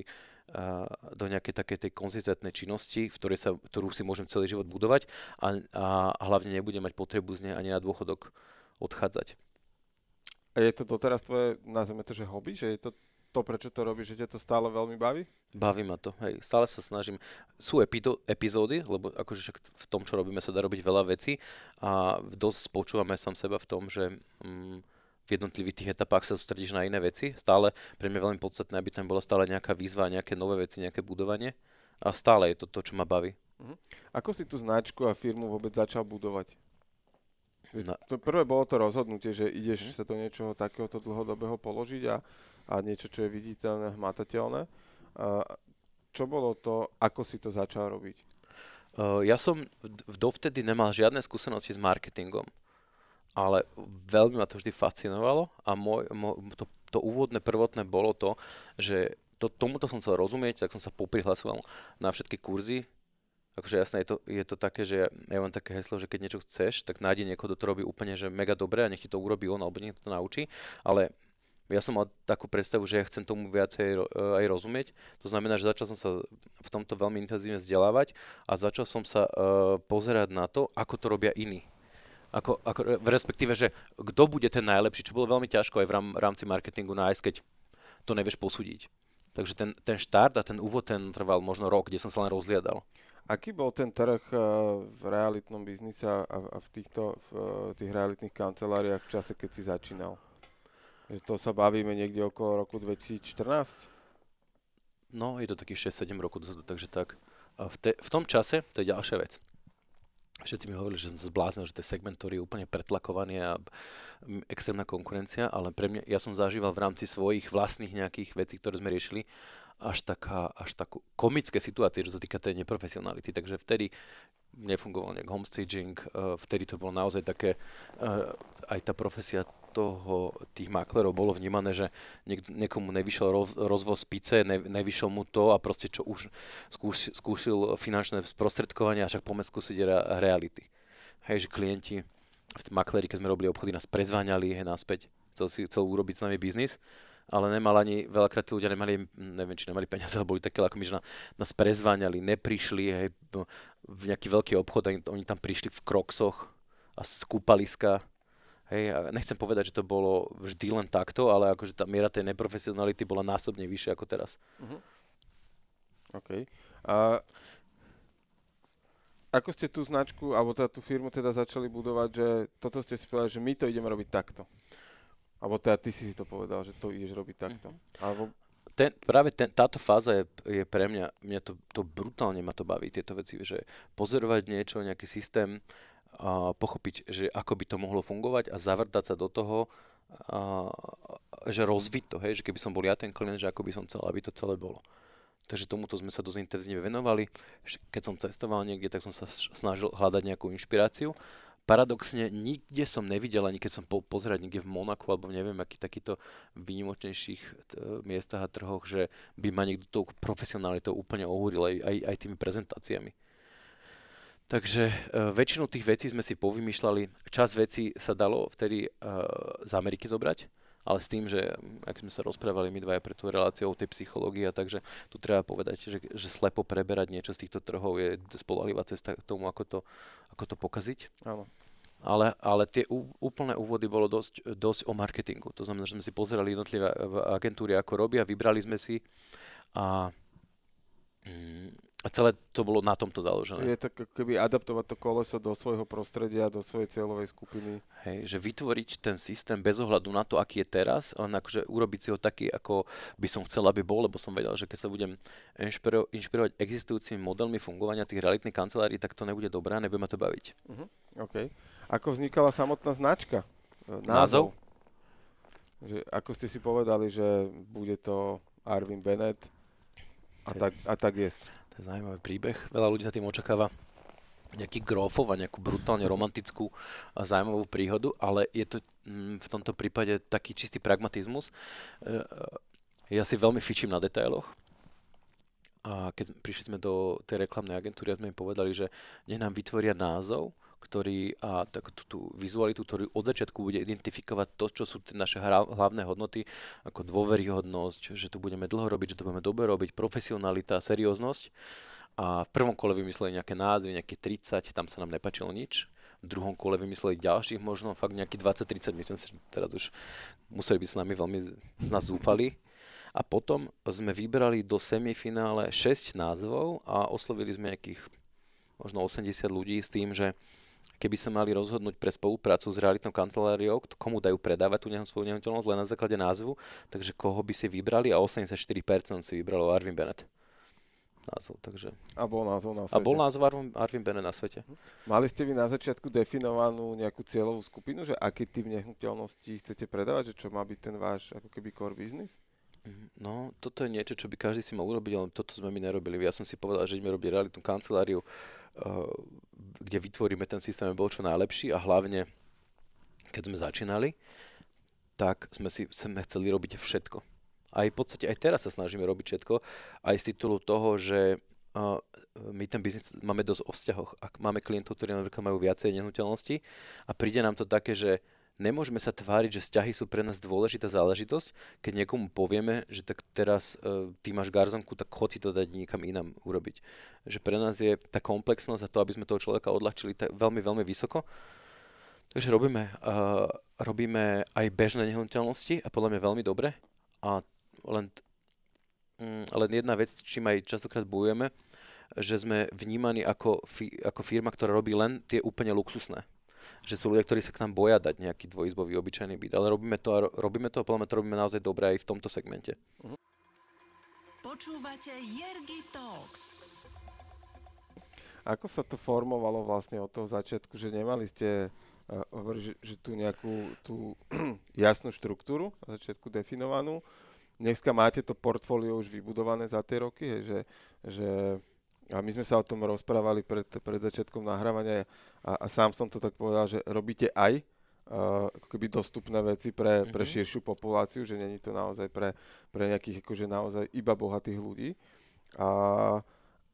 uh, do nejakej takej tej konzistentnej činnosti, v ktorej sa, ktorú si môžem celý život budovať a, a hlavne nebudem mať potrebu z nej ani na dôchodok odchádzať. A je to doteraz tvoje, nazveme to, že hobby? Že je to to, prečo to robíš, že ťa to stále veľmi baví? Baví ma to, hej. Stále sa snažím. Sú epito- epizódy, lebo akože v tom, čo robíme, sa dá robiť veľa vecí a dosť počúvame sám seba v tom, že mm, v jednotlivých tých etapách sa sústredíš na iné veci. Stále pre mňa veľmi podstatné, aby tam bola stále nejaká výzva, nejaké nové veci, nejaké budovanie. A stále je to to, čo ma baví. Uh-huh. Ako si tú značku a firmu vôbec začal budovať? No. To prvé bolo to rozhodnutie, že ideš mm. sa do niečoho takéhoto dlhodobého položiť a, a niečo, čo je viditeľné, hmatateľné. Čo bolo to, ako si to začal robiť? Ja som dovtedy nemal žiadne skúsenosti s marketingom, ale veľmi ma to vždy fascinovalo a môj, môj, to, to úvodné, prvotné bolo to, že to, tomuto som chcel rozumieť, tak som sa poprihlasoval na všetky kurzy Akože jasné, je to, je to také, že ja, mám také heslo, že keď niečo chceš, tak nájdi niekoho, kto to robí úplne že mega dobre a nech ti to urobí on, alebo nech to naučí. Ale ja som mal takú predstavu, že ja chcem tomu viacej uh, aj rozumieť. To znamená, že začal som sa v tomto veľmi intenzívne vzdelávať a začal som sa uh, pozerať na to, ako to robia iní. Ako, ako, respektíve, že kto bude ten najlepší, čo bolo veľmi ťažko aj v rám, rámci marketingu nájsť, keď to nevieš posúdiť. Takže ten, ten štart a ten úvod ten trval možno rok, kde som sa len rozliadal. Aký bol ten trh eh, v realitnom biznise a, v týchto v tých realitných kanceláriách v čase, keď si začínal? To sa bavíme niekde okolo roku 2014? No, je to takých 6-7 rokov dozadu, takže tak. V, te, v tom čase, to je ďalšia vec, Všetci mi hovorili, že som sa zbláznil, že ten segment, ktorý je úplne pretlakovaný a extrémna konkurencia, ale pre mňa, ja som zažíval v rámci svojich vlastných nejakých vecí, ktoré sme riešili, až, taká, až takú komické situácie, čo sa týka tej neprofesionality. Takže vtedy nefungoval nejak homestaging, uh, vtedy to bolo naozaj také, uh, aj tá profesia toho, tých maklerov bolo vnímané, že niek- niekomu nevyšiel roz, rozvoz pice, ne, nevyšiel mu to a proste čo už skúš, skúšil finančné sprostredkovanie a však poďme skúsiť re- reality. Hej, že klienti v makleri, keď sme robili obchody, nás prezváňali hej, naspäť, chcel si chcel urobiť s nami biznis, ale nemal ani, veľakrát tí ľudia nemali, neviem, či nemali peniaze, ale boli také ako my, že nás prezváňali, neprišli, hej, v nejaký veľký obchod, oni tam prišli v kroksoch a z kúpaliska, Hej, nechcem povedať, že to bolo vždy len takto, ale akože tá miera tej neprofesionality bola násobne vyššia ako teraz. Uh-huh. OK. A ako ste tú značku, alebo teda tú firmu teda začali budovať, že toto ste si povedali, že my to ideme robiť takto? Alebo teda ty si si to povedal, že to ideš robiť takto? Uh-huh. Alebo... Ten, práve ten, táto fáza je, je pre mňa, mňa to, to brutálne ma to baví, tieto veci, že pozorovať niečo, nejaký systém, pochopiť, že ako by to mohlo fungovať a zavrtať sa do toho, že rozviť to, hej, že keby som bol ja ten klient, že ako by som chcel, aby to celé bolo. Takže tomuto sme sa dosť intenzívne venovali. Keď som cestoval niekde, tak som sa snažil hľadať nejakú inšpiráciu. Paradoxne nikde som nevidel, ani keď som po, pozerať niekde v Monaku alebo neviem, aký takýto výnimočnejších t- miestach a trhoch, že by ma niekto tou profesionalitou úplne ohúril aj, aj, aj tými prezentáciami. Takže uh, väčšinu tých vecí sme si povymýšľali. Čas vecí sa dalo vtedy uh, z Ameriky zobrať, ale s tým, že ak sme sa rozprávali my dvaja pre tú reláciu o tej psychológii, takže tu treba povedať, že, že slepo preberať niečo z týchto trhov je spolahlivá cesta k tomu, ako to, ako to pokaziť. Áno. Ale, ale tie úplné úvody bolo dosť, dosť o marketingu. To znamená, že sme si pozerali jednotlivé agentúry, ako robia, vybrali sme si a mm, a celé to bolo na tomto založené. Je to keby adaptovať to koleso do svojho prostredia, do svojej cieľovej skupiny. Hej, že vytvoriť ten systém bez ohľadu na to, aký je teraz, len akože urobiť si ho taký, ako by som chcel, aby bol, lebo som vedel, že keď sa budem inšpiro- inšpirovať existujúcimi modelmi fungovania tých realitných kancelárií, tak to nebude dobré a nebude ma to baviť. Uh-huh. OK. Ako vznikala samotná značka? Názov? Názov? Že, ako ste si povedali, že bude to Arvin Bennett a tak, a tak jest. To je zaujímavý príbeh. Veľa ľudí sa tým očakáva nejaký grófov a nejakú brutálne romantickú a zaujímavú príhodu, ale je to mm, v tomto prípade taký čistý pragmatizmus. E, ja si veľmi fičím na detailoch a keď prišli sme do tej reklamnej agentúry sme im povedali, že nech nám vytvoria názov, ktorý a tak tú, tú vizualitu, ktorý od začiatku bude identifikovať to, čo sú tie naše hlavné hodnoty, ako dôveryhodnosť, že tu budeme dlho robiť, že to budeme dobre robiť, profesionalita, serióznosť. A v prvom kole vymysleli nejaké názvy, nejaké 30, tam sa nám nepačilo nič. V druhom kole vymysleli ďalších, možno fakt nejaký 20-30, myslím si, že teraz už museli byť s nami veľmi z nás zúfali. A potom sme vybrali do semifinále 6 názvov a oslovili sme nejakých možno 80 ľudí s tým, že keby sa mali rozhodnúť pre spoluprácu s realitnou kanceláriou, komu dajú predávať tú neho, svoju nehnuteľnosť len na základe názvu, takže koho by si vybrali a 84% si vybralo Arvin Bennett názov. Takže... A bol názov na svete. A bol názov Arvin, Arvin Bennett na svete. Mhm. Mali ste vy na začiatku definovanú nejakú cieľovú skupinu, že aký typ nehnuteľností chcete predávať, že čo má byť ten váš ako keby core business? Mhm. No, toto je niečo, čo by každý si mal urobiť, ale toto sme my nerobili. Ja som si povedal, že ideme robiť realitnú kanceláriu, uh, kde vytvoríme ten systém, aby bol čo najlepší a hlavne, keď sme začínali, tak sme si sme chceli robiť všetko. Aj v podstate aj teraz sa snažíme robiť všetko, aj z titulu toho, že uh, my ten biznis máme dosť o vzťahoch. Ak máme klientov, ktorí napríklad majú viacej nehnuteľnosti a príde nám to také, že nemôžeme sa tváriť, že vzťahy sú pre nás dôležitá záležitosť, keď niekomu povieme, že tak teraz uh, ty máš garzonku, tak chod si to dať niekam inám urobiť. Že pre nás je tá komplexnosť a to, aby sme toho človeka odľahčili, tak veľmi, veľmi vysoko. Takže robíme, uh, robíme aj bežné nehnuteľnosti a podľa mňa veľmi dobre. A len, mm, len jedna vec, čím aj častokrát bojujeme, že sme vnímaní ako, fi, ako firma, ktorá robí len tie úplne luxusné že sú ľudia, ktorí sa k nám boja dať nejaký dvojizbový obyčajný byt, ale robíme to a robíme to a podľa mňa to robíme naozaj dobre aj v tomto segmente. Uh-huh. Počúvate Jergy Talks. Ako sa to formovalo vlastne od toho začiatku, že nemali ste uh, hovorí, že, že tu nejakú tú jasnú štruktúru na začiatku definovanú. Dneska máte to portfólio už vybudované za tie roky, hej, že, že a my sme sa o tom rozprávali pred, pred začiatkom nahrávania a, a sám som to tak povedal, že robíte aj uh, keby dostupné veci pre, pre mm-hmm. širšiu populáciu, že není to naozaj pre, pre nejakých akože naozaj iba bohatých ľudí. A,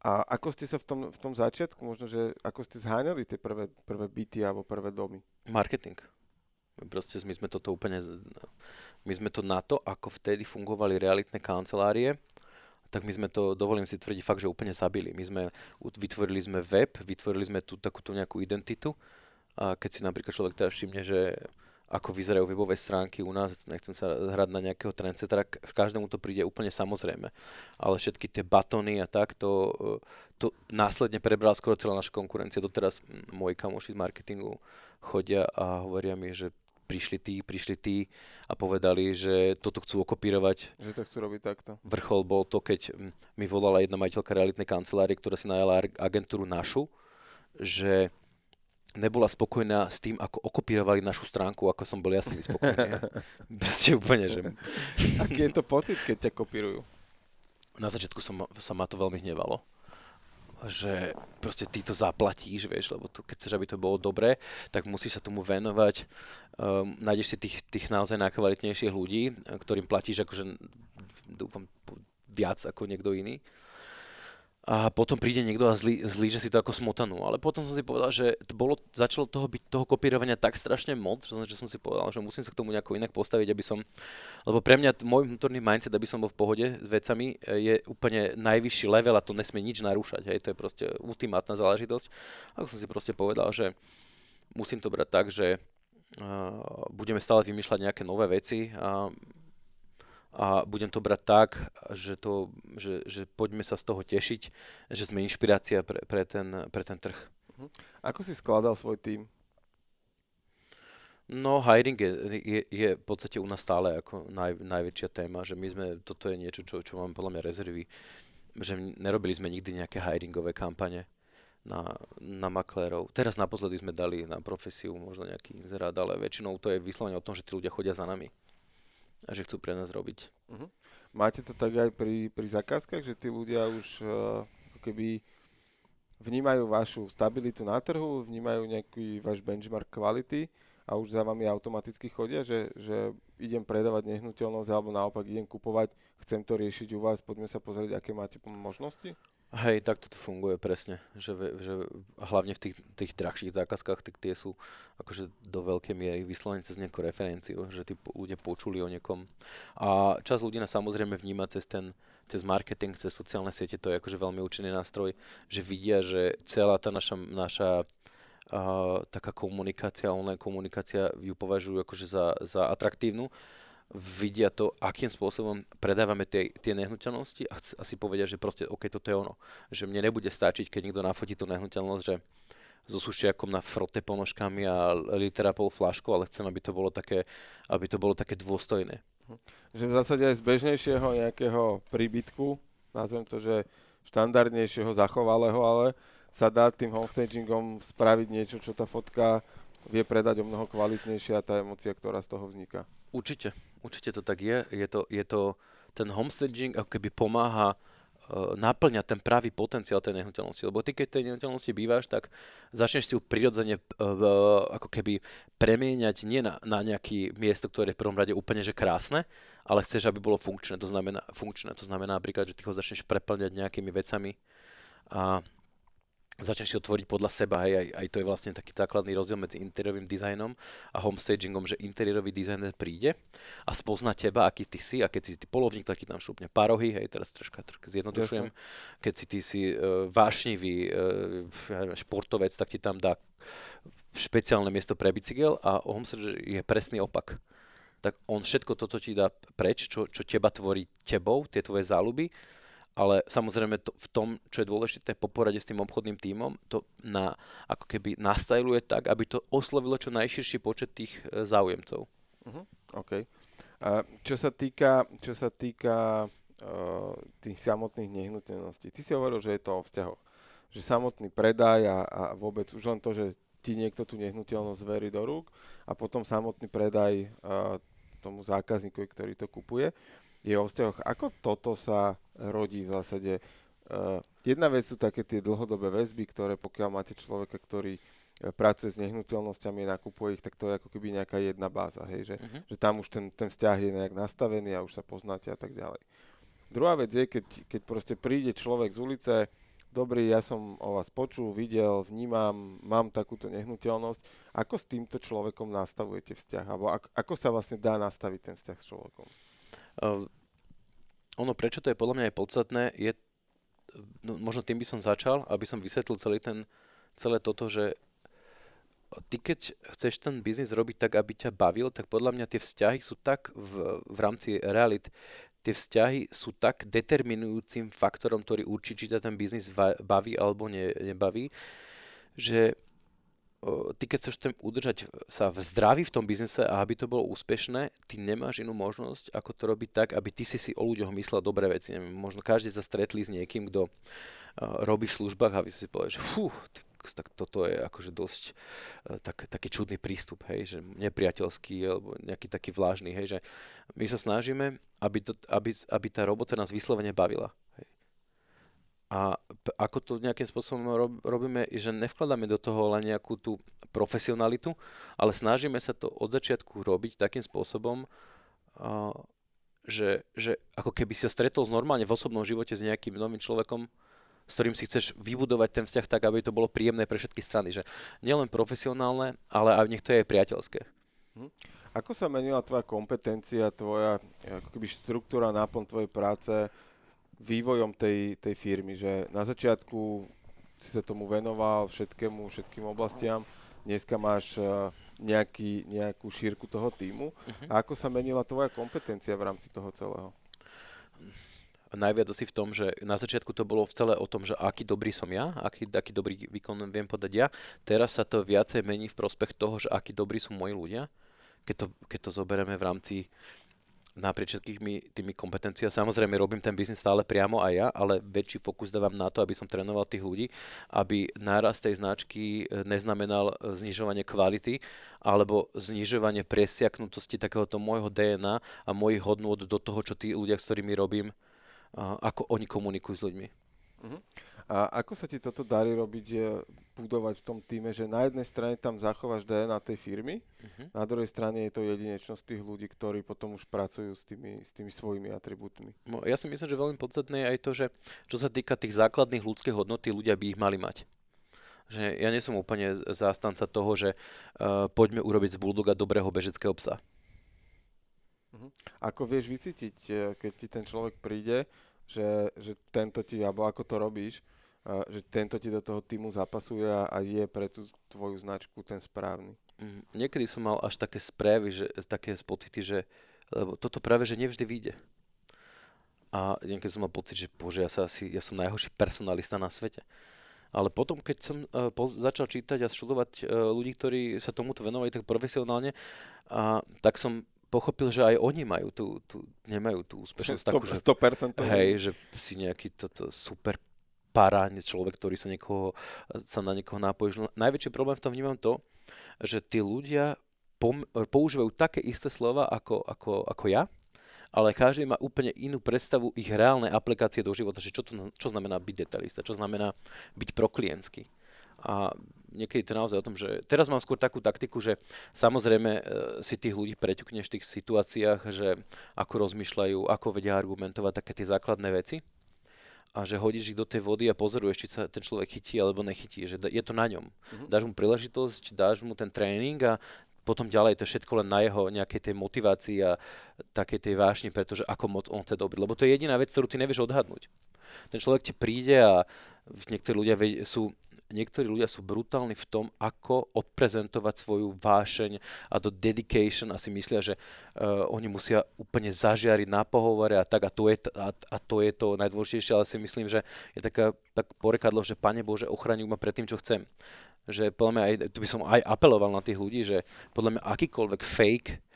a ako ste sa v tom, v tom začiatku, možno, že ako ste zháňali tie prvé, prvé byty alebo prvé domy? Marketing. Proste my sme toto úplne, my sme to na to, ako vtedy fungovali realitné kancelárie, tak my sme to, dovolím si tvrdiť, fakt, že úplne zabili. My sme, vytvorili sme web, vytvorili sme tú takúto nejakú identitu a keď si napríklad človek teraz všimne, že ako vyzerajú webové stránky u nás, nechcem sa hrať na nejakého trendsettera, každému to príde úplne samozrejme. Ale všetky tie batony a tak, to, to následne prebrala skoro celá naša konkurencia. Doteraz moji kamoši z marketingu chodia a hovoria mi, že prišli tí, prišli tí a povedali, že toto chcú okopírovať. Že to chcú robiť takto. Vrchol bol to, keď mi volala jedna majiteľka realitnej kancelárie, ktorá si najala agentúru našu, že nebola spokojná s tým, ako okopírovali našu stránku, ako som bol ja si spokojný. Proste úplne, že... Aký je to pocit, keď ťa kopírujú? Na začiatku som, sa ma to veľmi hnevalo že proste ty to zaplatíš, vieš, lebo to, keď chceš, aby to bolo dobré, tak musíš sa tomu venovať. Um, nájdeš si tých, tých naozaj najkvalitnejších ľudí, ktorým platíš akože dúfam viac ako niekto iný a potom príde niekto a zlí, zlí, že si to ako smotanú. Ale potom som si povedal, že to bolo, začalo toho byť toho kopírovania tak strašne moc, že som si povedal, že musím sa k tomu nejako inak postaviť, aby som... Lebo pre mňa môj vnútorný mindset, aby som bol v pohode s vecami, je úplne najvyšší level a to nesmie nič narúšať. Hej. To je proste ultimátna záležitosť. A som si proste povedal, že musím to brať tak, že uh, budeme stále vymýšľať nejaké nové veci a a budem to brať tak, že, to, že, že poďme sa z toho tešiť, že sme inšpirácia pre, pre, ten, pre ten trh. Mhm. Ako si skladal svoj tým? No, hiring je, je, je v podstate u nás stále ako naj, najväčšia téma, že my sme, toto je niečo, čo, čo máme podľa mňa rezervy, že nerobili sme nikdy nejaké hiringové kampane na, na maklérov. Teraz naposledy sme dali na profesiu možno nejaký inzerát, ale väčšinou to je vyslovene o tom, že tí ľudia chodia za nami a že chcú pre nás robiť. Uh-huh. Máte to tak aj pri, pri zakázkach, že tí ľudia už uh, keby vnímajú vašu stabilitu na trhu, vnímajú nejaký váš benchmark kvality a už za vami automaticky chodia, že, že idem predávať nehnuteľnosť alebo naopak idem kupovať, chcem to riešiť u vás, poďme sa pozrieť, aké máte možnosti? Hej, tak to funguje presne, že, že hlavne v tých, tých drahších zákazkách, tak tie sú akože do veľkej miery vyslovene cez nejakú referenciu, že tí ľudia počuli o niekom. A čas ľudí nás samozrejme vníma cez ten, cez marketing, cez sociálne siete, to je akože veľmi účinný nástroj, že vidia, že celá tá naša, naša uh, taká komunikácia, online komunikácia ju považujú akože za, za atraktívnu vidia to, akým spôsobom predávame tie, tie nehnuteľnosti a, a si povedia, že proste OK, toto je ono. Že mne nebude stačiť, keď niekto nafotí tú nehnuteľnosť, že so sušiakom na frote ponožkami a litera pol flašku, ale chcem, aby to bolo také, aby to bolo také dôstojné. Hm. Že v zásade aj z bežnejšieho nejakého príbytku, nazvem to, že štandardnejšieho, zachovalého, ale sa dá tým homestagingom spraviť niečo, čo tá fotka vie predať o mnoho kvalitnejšie a tá emocia, ktorá z toho vzniká. Určite, určite to tak je. Je to, je to ten homestaging ako keby pomáha uh, naplňať ten pravý potenciál tej nehnuteľnosti. Lebo ty, keď tej nehnuteľnosti bývaš, tak začneš si ju prirodzene uh, ako keby premieňať nie na, na nejaké miesto, ktoré je v prvom rade úplne že krásne, ale chceš, aby bolo funkčné. To znamená, funkčné. To znamená napríklad, že ty ho začneš preplňať nejakými vecami, a začneš si to tvoriť podľa seba, hej, aj, aj to je vlastne taký základný rozdiel medzi interiérovým dizajnom a homestagingom, že interiérový dizajner príde a spozná teba, aký ty si a keď si ty polovník, tak ti tam šupne parohy, hej, teraz troška, troška zjednodušujem, Jasne. keď si ty si uh, vášnivý uh, športovec, tak ti tam dá špeciálne miesto pre bicykel a homestager je presný opak. Tak on všetko toto ti dá preč, čo, čo teba tvorí tebou, tie tvoje záľuby ale samozrejme to, v tom, čo je dôležité po porade s tým obchodným tímom, to na, ako keby nastajluje tak, aby to oslovilo čo najširší počet tých e, záujemcov. Uh-huh. OK. A čo sa týka, čo sa týka uh, tých samotných nehnuteľností, ty si hovoril, že je to o vzťahoch. Že samotný predaj a, a vôbec už len to, že ti niekto tú nehnuteľnosť verí do rúk a potom samotný predaj uh, tomu zákazníkovi, ktorý to kupuje je o vzťahoch. Ako toto sa rodí v zásade? Uh, jedna vec sú také tie dlhodobé väzby, ktoré pokiaľ máte človeka, ktorý uh, pracuje s nehnuteľnosťami, nakupuje ich, tak to je ako keby nejaká jedna báza, hej, že, uh-huh. že tam už ten, ten vzťah je nejak nastavený a už sa poznáte a tak ďalej. Druhá vec je, keď, keď proste príde človek z ulice, dobrý, ja som o vás počul, videl, vnímam, mám takúto nehnuteľnosť. Ako s týmto človekom nastavujete vzťah? Alebo ako, ako sa vlastne dá nastaviť ten vzťah s človekom? Uh, ono, prečo to je podľa mňa aj podstatné, je, no, možno tým by som začal, aby som vysvetlil celý ten, celé toto, že ty keď chceš ten biznis robiť tak, aby ťa bavil, tak podľa mňa tie vzťahy sú tak v, v rámci realit, tie vzťahy sú tak determinujúcim faktorom, ktorý určí, či ťa ten biznis baví alebo ne, nebaví, že ty keď chceš tým udržať sa v zdraví v tom biznise a aby to bolo úspešné, ty nemáš inú možnosť, ako to robiť tak, aby ty si si o ľuďoch myslel dobré veci. Neviem, možno každý sa stretli s niekým, kto uh, robí v službách a vy si povedali, že fú, tak toto je akože dosť uh, tak, taký čudný prístup, hej, že nepriateľský alebo nejaký taký vlážny, hej, že my sa snažíme, aby, to, aby, aby tá robota nás vyslovene bavila. Hej. A p- ako to nejakým spôsobom rob, robíme, že nevkladáme do toho len nejakú tú profesionalitu, ale snažíme sa to od začiatku robiť takým spôsobom, uh, že, že ako keby sa stretol normálne v osobnom živote s nejakým novým človekom, s ktorým si chceš vybudovať ten vzťah tak, aby to bolo príjemné pre všetky strany. Že nielen profesionálne, ale aj nech to je priateľské. Hm. Ako sa menila tvoja kompetencia, tvoja ako keby štruktúra, náplň tvojej práce vývojom tej, tej firmy, že na začiatku si sa tomu venoval všetkému, všetkým oblastiam, dneska máš uh, nejaký, nejakú šírku toho týmu. Uh-huh. A ako sa menila tvoja kompetencia v rámci toho celého? Najviac asi v tom, že na začiatku to bolo v celé o tom, že aký dobrý som ja, aký, aký dobrý výkon viem podať ja. Teraz sa to viacej mení v prospech toho, že aký dobrí sú moji ľudia. Keď to, keď to zoberieme v rámci naprieč všetkými tými kompetenciami. Samozrejme, robím ten biznis stále priamo aj ja, ale väčší fokus dávam na to, aby som trénoval tých ľudí, aby nárast tej značky e, neznamenal e, znižovanie kvality alebo znižovanie presiaknutosti takéhoto môjho DNA a mojich hodnôt do toho, čo tí ľudia, s ktorými robím, ako oni komunikujú s ľuďmi. Uh-huh. A ako sa ti toto darí robiť, budovať v tom týme, že na jednej strane tam zachováš DNA tej firmy, uh-huh. na druhej strane je to jedinečnosť tých ľudí, ktorí potom už pracujú s tými, s tými svojimi atribútmi. No, ja si myslím, že veľmi podstatné je aj to, že čo sa týka tých základných ľudských hodnot, ľudia by ich mali mať. Že ja nie som úplne zástanca toho, že uh, poďme urobiť z bulldoga dobrého bežeckého psa. Uh-huh. Ako vieš vycítiť, e, keď ti ten človek príde, že, že tento ti, alebo ako to robíš, že tento ti do toho týmu zapasuje a, a je pre tú tvoju značku ten správny. Mm, niekedy som mal až také správy, že, také pocity, že lebo toto práve, že nevždy vyjde. A niekedy som mal pocit, že bože, ja, sa asi, ja som najhorší personalista na svete. Ale potom, keď som uh, poz, začal čítať a študovať uh, ľudí, ktorí sa tomuto venovali tak profesionálne, uh, tak som pochopil, že aj oni majú tú, tú, nemajú tú úspešnosť 100, takú, že, 100% hej, že si nejaký toto super para, človek, ktorý sa, niekoho, sa na niekoho nápojí. Najväčší problém v tom vnímam to, že tí ľudia pom- používajú také isté slova ako, ako, ako ja, ale každý má úplne inú predstavu ich reálnej aplikácie do života, že čo, to, čo znamená byť detalista, čo znamená byť proklientsky. A niekedy to naozaj o tom, že teraz mám skôr takú taktiku, že samozrejme e, si tých ľudí preťukneš v tých situáciách, že ako rozmýšľajú, ako vedia argumentovať také tie základné veci a že hodíš ich do tej vody a pozoruješ, či sa ten človek chytí alebo nechytí, že je to na ňom. Mm-hmm. Dáš mu príležitosť, dáš mu ten tréning a potom ďalej to je všetko len na jeho nejakej tej motivácii a takej tej vášni, pretože ako moc on chce dobriť. Lebo to je jediná vec, ktorú ty nevieš odhadnúť. Ten človek ti príde a niektorí ľudia sú niektorí ľudia sú brutálni v tom, ako odprezentovať svoju vášeň a do dedication a si myslia, že uh, oni musia úplne zažiariť na pohovore a tak a to je, a, a to, je to najdôležitejšie, ale si myslím, že je taká, tak porekadlo, že Pane Bože, ochraňuj ma pred tým, čo chcem. Že podľa mňa aj, tu by som aj apeloval na tých ľudí, že podľa mňa akýkoľvek fake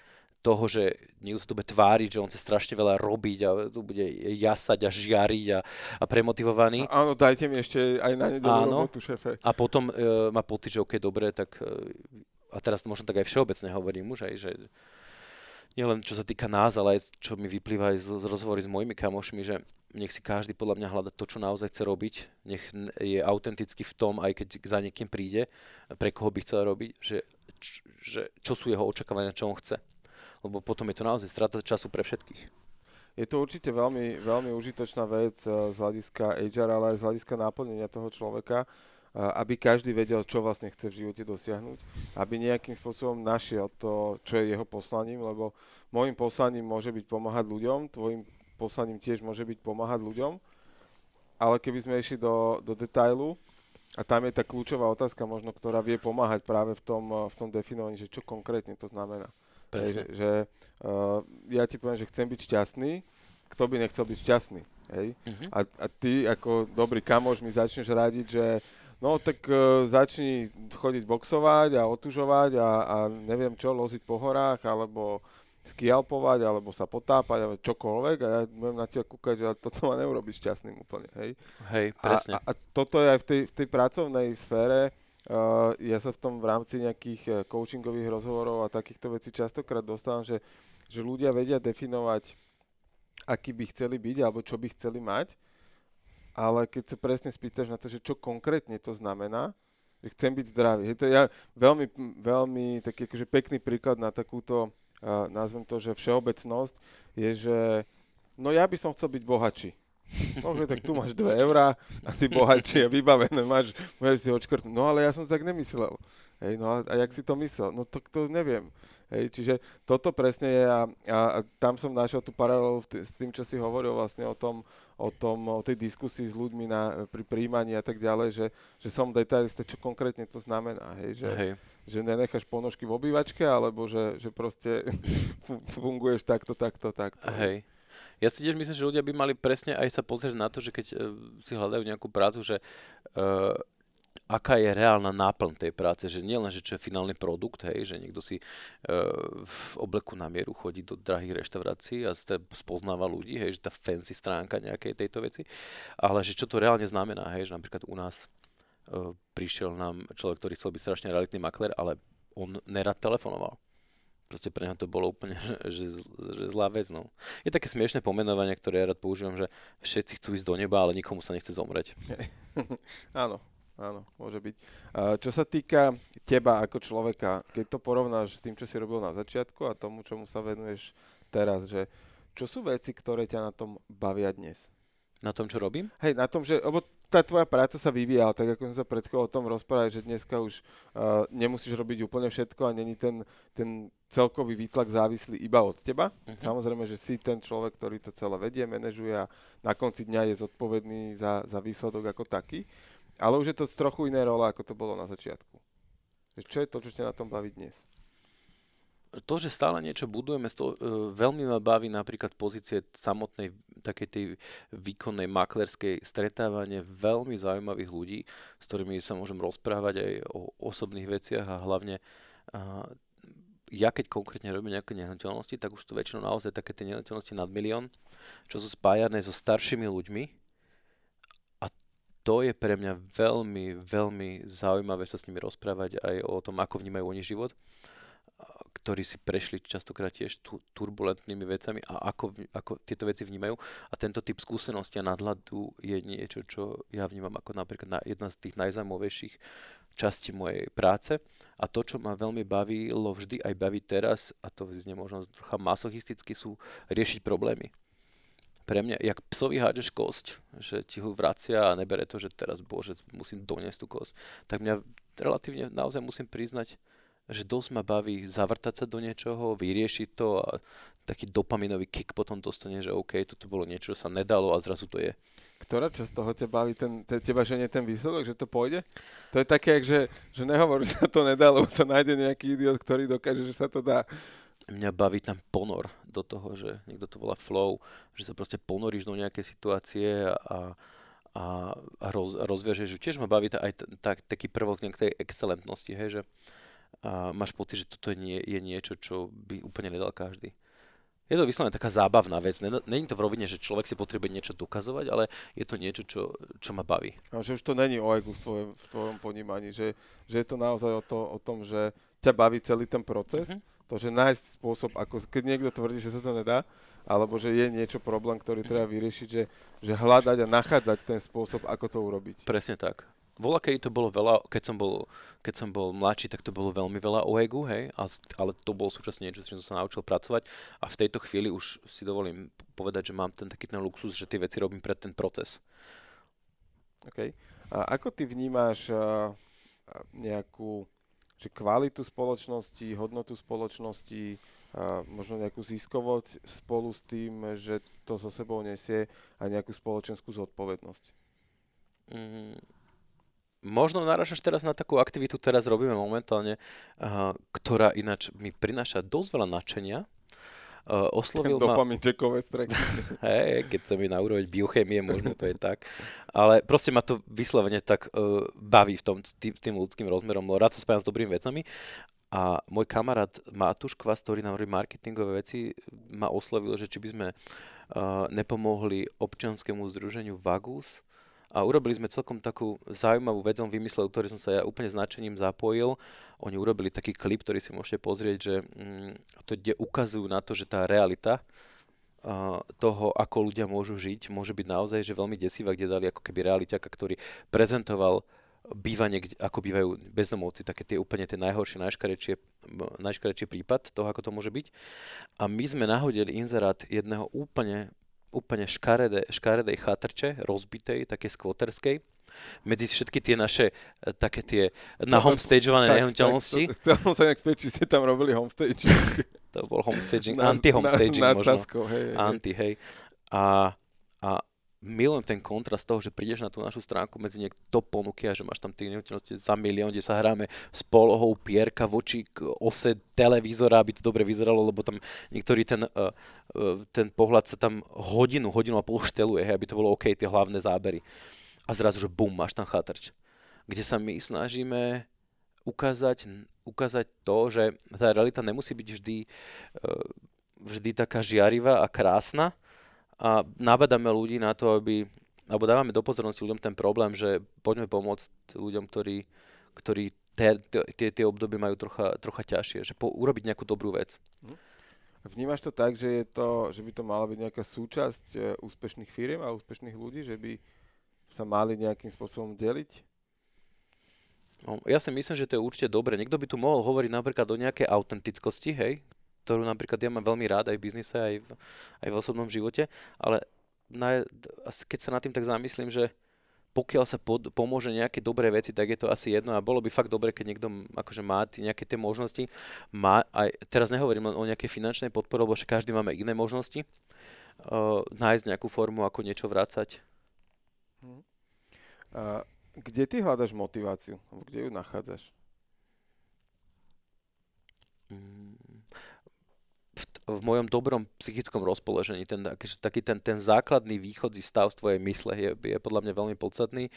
toho, že niekto sa tu bude tváriť, že on chce strašne veľa robiť a tu bude jasať a žiariť a, a premotivovaný. A, áno, dajte mi ešte aj na nedelu robotu, šefe. A potom uh, má pocit, že OK, dobre, tak uh, a teraz možno tak aj všeobecne hovorím už aj, že nielen čo sa týka nás, ale aj čo mi vyplýva aj z, z rozhovory s mojimi kamošmi, že nech si každý podľa mňa hľada to, čo naozaj chce robiť, nech je autentický v tom, aj keď za niekým príde, pre koho by chcel robiť, že, že čo sú jeho očakávania, čo on chce lebo potom je to naozaj strata času pre všetkých. Je to určite veľmi, veľmi užitočná vec eh, z hľadiska HR, ale aj z hľadiska náplnenia toho človeka, eh, aby každý vedel, čo vlastne chce v živote dosiahnuť, aby nejakým spôsobom našiel to, čo je jeho poslaním, lebo môjim poslaním môže byť pomáhať ľuďom, tvojim poslaním tiež môže byť pomáhať ľuďom, ale keby sme išli do, do detailu, a tam je tá kľúčová otázka možno, ktorá vie pomáhať práve v tom, eh, v tom definovaní, že čo konkrétne to znamená. Presne. Hej, že uh, ja ti poviem, že chcem byť šťastný, kto by nechcel byť šťastný. Hej? Uh-huh. A, a ty ako dobrý kamoš mi začneš radiť, že no tak uh, začni chodiť boxovať a otužovať a, a neviem čo, loziť po horách alebo skialpovať alebo sa potápať alebo čokoľvek a ja budem na teba kúkať, že toto ma neurobi šťastným úplne. Hej, hej presne. A, a, a toto je aj v tej, v tej pracovnej sfére, Uh, ja sa v tom v rámci nejakých uh, coachingových rozhovorov a takýchto vecí častokrát dostávam, že, že ľudia vedia definovať, aký by chceli byť alebo čo by chceli mať, ale keď sa presne spýtaš na to, že čo konkrétne to znamená, že chcem byť zdravý. Je to ja veľmi, veľmi taký akože pekný príklad na takúto, uh, nazvem to, že všeobecnosť je, že no ja by som chcel byť bohatší. Môže, tak tu máš 2 eurá, asi bohatšie a vybavené, máš, môžeš si odškrtnúť. No ale ja som tak nemyslel. Hej, no a, a jak si to myslel? No to, to neviem. Hej, čiže toto presne je a, a, a tam som našiel tú paralelu s tým, čo si hovoril vlastne o tom, o, tom, o tej diskusii s ľuďmi na, pri príjmaní a tak ďalej, že, že som detailista, čo konkrétne to znamená. Hej, že, hej. že nenecháš ponožky v obývačke, alebo že, že proste funguješ takto, takto, takto. Hej. Ja si tiež myslím, že ľudia by mali presne aj sa pozrieť na to, že keď uh, si hľadajú nejakú prácu, že uh, aká je reálna náplň tej práce, že nie len, že čo je finálny produkt, hej, že niekto si uh, v obleku na mieru chodí do drahých reštaurácií a spoznáva ľudí, hej, že tá fancy stránka nejakej tejto veci, ale že čo to reálne znamená, hej, že napríklad u nás uh, prišiel nám človek, ktorý chcel byť strašne realitný makler, ale on nerad telefonoval proste pre neho to bolo úplne že, že zlá vec. No. Je také smiešné pomenovanie, ktoré ja rád používam, že všetci chcú ísť do neba, ale nikomu sa nechce zomrieť. áno, áno, môže byť. Čo sa týka teba ako človeka, keď to porovnáš s tým, čo si robil na začiatku a tomu, čomu sa venuješ teraz, že čo sú veci, ktoré ťa na tom bavia dnes? Na tom, čo robím? Hej, na tom, že, lebo tá tvoja práca sa vyvíjala, tak ako sme sa pred o tom rozprávali, že dneska už uh, nemusíš robiť úplne všetko a není ten, ten celkový výtlak závislý iba od teba. Uh-huh. Samozrejme, že si ten človek, ktorý to celé vedie, manažuje a na konci dňa je zodpovedný za, za výsledok ako taký. Ale už je to z trochu iné role, ako to bolo na začiatku. Čo je to, čo ťa na tom baví dnes? To, že stále niečo budujeme, to, uh, veľmi ma baví napríklad pozície samotnej takej tej výkonnej maklerskej stretávanie veľmi zaujímavých ľudí, s ktorými sa môžem rozprávať aj o osobných veciach a hlavne uh, ja keď konkrétne robím nejaké nehnuteľnosti, tak už to väčšinou naozaj také tie nehnuteľnosti nad milión, čo sú spájané so staršími ľuďmi. A to je pre mňa veľmi, veľmi zaujímavé sa s nimi rozprávať aj o tom, ako vnímajú oni život ktorí si prešli častokrát tiež tu, turbulentnými vecami a ako, ako tieto veci vnímajú. A tento typ skúsenosti a nadhľadu je niečo, čo ja vnímam ako napríklad na jedna z tých najzaujímavejších častí mojej práce. A to, čo ma veľmi bavilo vždy aj baví teraz, a to znie možno trocha masochisticky, sú riešiť problémy. pre mňa, jak psovi hádžeš kosť, že ti ho vracia a nebere to, že teraz, bože, musím doniesť tú kosť, tak mňa relatívne naozaj musím priznať, že dosť ma baví zavrtať sa do niečoho, vyriešiť to a taký dopaminový kick potom dostane, že OK, toto bolo niečo, čo sa nedalo a zrazu to je. Ktorá časť toho ťa baví, ten, te, teba, že nie ten výsledok, že to pôjde? To je také, že, že nehovor, že sa to nedalo, sa nájde nejaký idiot, ktorý dokáže, že sa to dá mňa baví ten ponor do toho, že niekto to volá flow, že sa proste ponoríš do nejaké situácie a, a, a roz, rozviažeš. Tiež ma baví aj t- tak, taký prvok tej excelentnosti, hej, že a máš pocit, že toto je, nie, je niečo, čo by úplne nedal každý. Je to vyslovene taká zábavná vec. Není to v rovine, že človek si potrebuje niečo dokazovať, ale je to niečo, čo, čo ma baví. A že už to není o egu v tvojom, v tvojom ponímaní, že, že je to naozaj o, to, o tom, že ťa baví celý ten proces. Mm-hmm to, že nájsť spôsob, ako keď niekto tvrdí, že sa to nedá, alebo že je niečo problém, ktorý treba vyriešiť, že, že hľadať a nachádzať ten spôsob, ako to urobiť. Presne tak. Vola, keď to bolo veľa, keď som bol, keď som bol mladší, tak to bolo veľmi veľa o egu, hej, ale to bolo súčasne niečo, s čím som sa naučil pracovať a v tejto chvíli už si dovolím povedať, že mám ten taký ten luxus, že tie veci robím pre ten proces. OK. A ako ty vnímáš uh, nejakú že kvalitu spoločnosti, hodnotu spoločnosti, a možno nejakú ziskovosť spolu s tým, že to so sebou nesie a nejakú spoločenskú zodpovednosť. Mm, možno narážaš teraz na takú aktivitu, teraz robíme momentálne, uh, ktorá ináč mi prináša dosť veľa nadšenia, Uh, oslovil ma... Dopaminčekové streky. Hej, keď sa mi na úroveň biochémie, možno to je tak. Ale proste ma to vyslovene tak uh, baví v tom, tým, tým ľudským rozmerom. Rád sa spájam s dobrými vecami. A môj kamarát Matúš Kvas, ktorý nám marketingové veci, ma oslovil, že či by sme uh, nepomohli občianskému združeniu Vagus, a urobili sme celkom takú zaujímavú vec, on vymyslel, ktorý som sa ja úplne značením zapojil. Oni urobili taký klip, ktorý si môžete pozrieť, že mm, to, kde ukazujú na to, že tá realita toho, ako ľudia môžu žiť, môže byť naozaj že veľmi desivá, kde dali ako keby realiťaka, ktorý prezentoval bývanie, ako bývajú bezdomovci, také tie úplne tie najhoršie, najškarečie, najškarečie prípad toho, ako to môže byť. A my sme nahodili inzerát jedného úplne úplne škaredé, škaredej chatrče, rozbitej, také skvoterskej, medzi všetky tie naše e, také tie na no, homestageované nehnuteľnosti. Chcel sa nejak spieť, či ste tam robili homestage. to bol homestaging, anti-homestaging na, na, možno. hej, Anti, hej. A, a milujem ten kontrast toho, že prídeš na tú našu stránku medzi niekto ponuky a že máš tam tie nehnuteľnosti za milión, kde sa hráme s polohou pierka voči ose televízora, aby to dobre vyzeralo, lebo tam niektorý ten, uh, uh, ten pohľad sa tam hodinu, hodinu a pol šteluje, hej, aby to bolo OK, tie hlavné zábery. A zrazu, že bum, máš tam chatrč. Kde sa my snažíme ukázať, ukázať to, že tá realita nemusí byť vždy, uh, vždy taká žiarivá a krásna, a nabadáme ľudí na to, aby, alebo dávame do pozornosti ľuďom ten problém, že poďme pomôcť ľuďom, ktorí, ktorí tie, tie obdobie majú trocha, trocha ťažšie, že po, urobiť nejakú dobrú vec. Mhm. Vnímaš to tak, že, je to, že by to mala byť nejaká súčasť e, úspešných firiem a úspešných ľudí, že by sa mali nejakým spôsobom deliť? No, ja si myslím, že to je určite dobre. Niekto by tu mohol hovoriť napríklad o nejakej autentickosti, hej, ktorú napríklad ja mám veľmi rád aj v biznise, aj v, aj v osobnom živote, ale na, keď sa nad tým tak zamyslím, že pokiaľ sa pod, pomôže nejaké dobré veci, tak je to asi jedno a bolo by fakt dobre, keď niekto akože má t- nejaké tie možnosti. Má, aj, teraz nehovorím len o nejakej finančnej podpore, lebo každý máme iné možnosti. Uh, nájsť nejakú formu, ako niečo vrácať. Uh, kde ty hľadaš motiváciu? Kde ju nachádzaš? Mm, v mojom dobrom psychickom rozpoložení. Ten, taký ten, ten základný východzí stav z tvojej mysle je, je podľa mňa veľmi podstatný.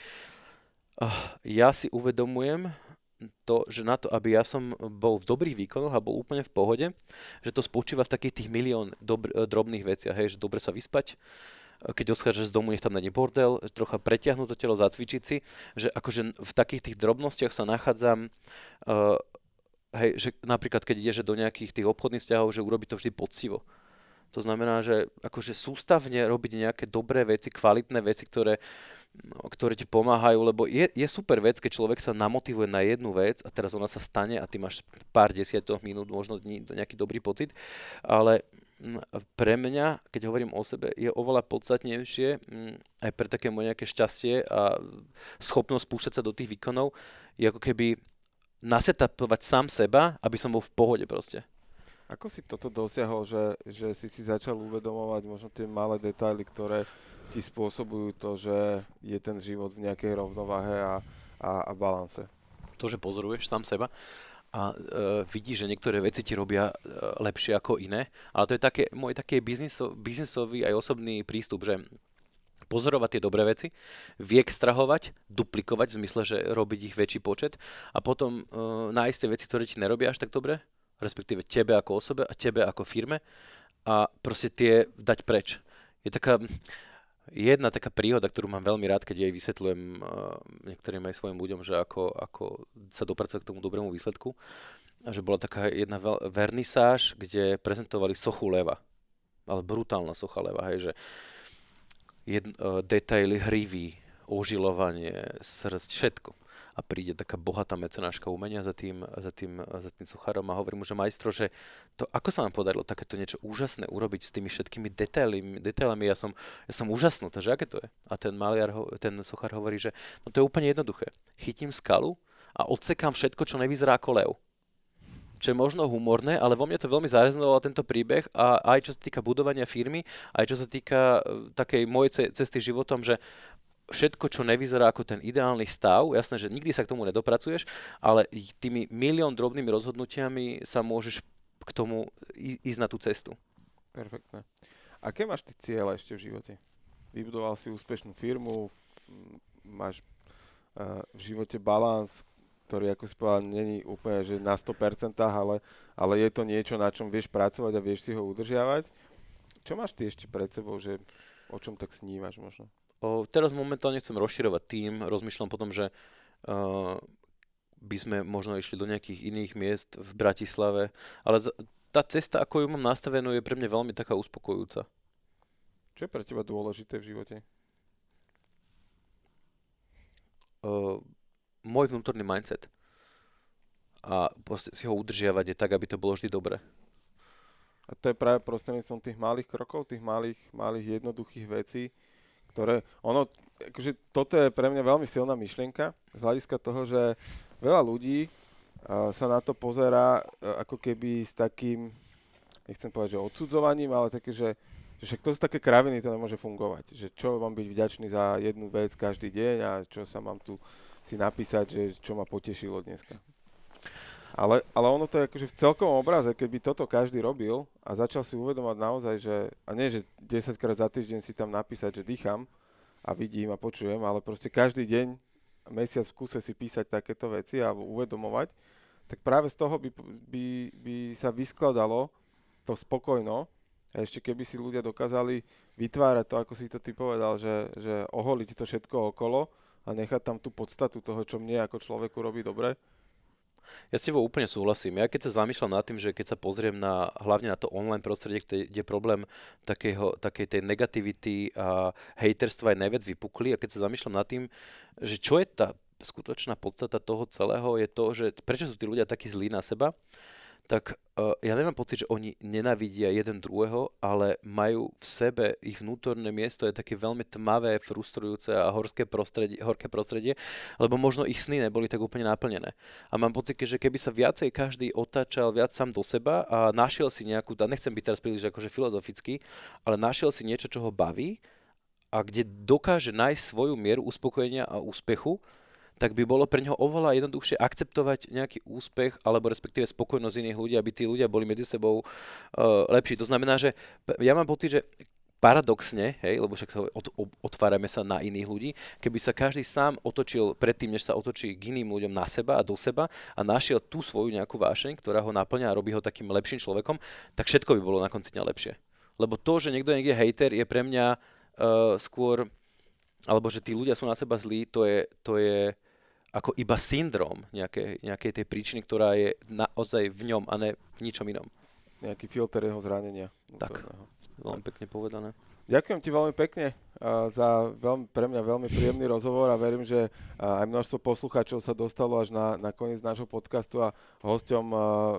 Ja si uvedomujem to, že na to, aby ja som bol v dobrých výkonoch a bol úplne v pohode, že to spočíva v takých tých milión dobr- drobných veciach, hej, že dobre sa vyspať, keď odchádzaš z domu, nech tam není bordel, trocha preťahnuť to telo, zacvičiť si, že akože v takých tých drobnostiach sa nachádzam uh, hej, že napríklad keď ideš do nejakých tých obchodných vzťahov, že urobi to vždy poctivo. To znamená, že akože sústavne robiť nejaké dobré veci, kvalitné veci, ktoré, no, ktoré ti pomáhajú, lebo je, je super vec, keď človek sa namotivuje na jednu vec a teraz ona sa stane a ty máš pár desiatok minút, možno dní, nejaký dobrý pocit, ale pre mňa, keď hovorím o sebe, je oveľa podstatnejšie aj pre také moje nejaké šťastie a schopnosť púšťať sa do tých výkonov, je ako keby nasetapovať sám seba, aby som bol v pohode proste. Ako si toto dosiahol, že, že si si začal uvedomovať možno tie malé detaily, ktoré ti spôsobujú to, že je ten život v nejakej rovnováhe a, a, a balance? To, že pozoruješ sám seba a e, vidíš, že niektoré veci ti robia e, lepšie ako iné. Ale to je také, môj taký bizniso, biznisový aj osobný prístup, že pozorovať tie dobré veci, vyextrahovať, duplikovať v zmysle, že robiť ich väčší počet a potom e, nájsť tie veci, ktoré ti nerobia až tak dobre, respektíve tebe ako osobe a tebe ako firme a proste tie dať preč. Je taká jedna taká príhoda, ktorú mám veľmi rád, keď jej vysvetľujem uh, niektorým aj svojim ľuďom, že ako, ako sa dopracovať k tomu dobrému výsledku. A že bola taká jedna vernisáž, kde prezentovali sochu leva. Ale brutálna socha leva, hej, že jedn, uh, detaily hrivy, ožilovanie, srdc, všetko. A príde taká bohatá mecenáška umenia za tým, za tým, za tým socharom a hovorí mu, že majstro, že to, ako sa vám podarilo takéto niečo úžasné urobiť s tými všetkými detailami, detailami ja som, ja som úžasnutá, že aké to je. A ten maliar, ten sochar hovorí, že no to je úplne jednoduché. Chytím skalu a odsekám všetko, čo nevyzerá ako lev čo je možno humorné, ale vo mne to veľmi zarezonoval tento príbeh a aj čo sa týka budovania firmy, aj čo sa týka uh, takej mojej cesty životom, že všetko, čo nevyzerá ako ten ideálny stav, jasné, že nikdy sa k tomu nedopracuješ, ale tými milión drobnými rozhodnutiami sa môžeš k tomu ísť na tú cestu. Perfektné. Aké máš ty cieľe ešte v živote? Vybudoval si úspešnú firmu, máš uh, v živote balans, ktorý, ako si povedal, není úplne že na 100%, ale, ale je to niečo, na čom vieš pracovať a vieš si ho udržiavať. Čo máš ty ešte pred sebou, že o čom tak snívaš možno? O, teraz momentálne chcem rozširovať tým, rozmýšľam potom, že uh, by sme možno išli do nejakých iných miest v Bratislave, ale z, tá cesta, ako ju mám nastavenú, je pre mňa veľmi taká uspokojujúca. Čo je pre teba dôležité v živote? Uh, môj vnútorný mindset a si ho udržiavať je tak, aby to bolo vždy dobré. A to je práve prostredníctvom tých malých krokov, tých malých, malých jednoduchých vecí, ktoré, ono, akože toto je pre mňa veľmi silná myšlienka z hľadiska toho, že veľa ľudí uh, sa na to pozerá uh, ako keby s takým, nechcem povedať, že odsudzovaním, ale také, že, že však to sú také kraviny, to nemôže fungovať. Že čo mám byť vďačný za jednu vec každý deň a čo sa mám tu si napísať, že čo ma potešilo dneska. Ale, ale ono to je akože v celkovom obraze, keby toto každý robil a začal si uvedomať naozaj, že, a nie, že 10 krát za týždeň si tam napísať, že dýcham a vidím a počujem, ale proste každý deň, mesiac v kuse si písať takéto veci a uvedomovať, tak práve z toho by, by, by sa vyskladalo to spokojno a ešte keby si ľudia dokázali vytvárať to, ako si to ty povedal, že, že oholiť to všetko okolo a nechať tam tú podstatu toho, čo mne ako človeku robí dobre, ja s tebou úplne súhlasím. Ja keď sa zamýšľam nad tým, že keď sa pozriem na, hlavne na to online prostredie, kde je problém takého, takej tej negativity a hejterstva je najviac vypukli a keď sa zamýšľam nad tým, že čo je tá skutočná podstata toho celého, je to, že prečo sú tí ľudia takí zlí na seba, tak uh, ja nemám pocit, že oni nenavidia jeden druhého, ale majú v sebe ich vnútorné miesto je také veľmi tmavé, frustrujúce a horské prostredie, horké prostredie, lebo možno ich sny neboli tak úplne naplnené. A mám pocit, že keby sa viacej každý otáčal viac sám do seba a našiel si nejakú, a nechcem byť teraz príliš akože filozofický, ale našiel si niečo, čo ho baví a kde dokáže nájsť svoju mieru uspokojenia a úspechu, tak by bolo pre neho oveľa jednoduchšie akceptovať nejaký úspech alebo respektíve spokojnosť iných ľudí, aby tí ľudia boli medzi sebou uh, lepší. To znamená, že ja mám pocit, že paradoxne, hej, lebo však sa otvárame sa na iných ľudí, keby sa každý sám otočil predtým, než sa otočí k iným ľuďom na seba a do seba a našiel tú svoju nejakú vášeň, ktorá ho naplňa a robí ho takým lepším človekom, tak všetko by bolo na konci dňa lepšie. Lebo to, že niekto niekde hater, je pre mňa uh, skôr, alebo že tí ľudia sú na seba zlí, to je, to je ako iba syndrom nejakej, nejakej tej príčiny, ktorá je naozaj v ňom a ne v ničom inom. Nejaký filter jeho zranenia. Tak, veľmi pekne povedané. Ďakujem ti veľmi pekne za veľmi, pre mňa veľmi príjemný rozhovor a verím, že aj množstvo poslucháčov sa dostalo až na, na koniec nášho podcastu a hosťom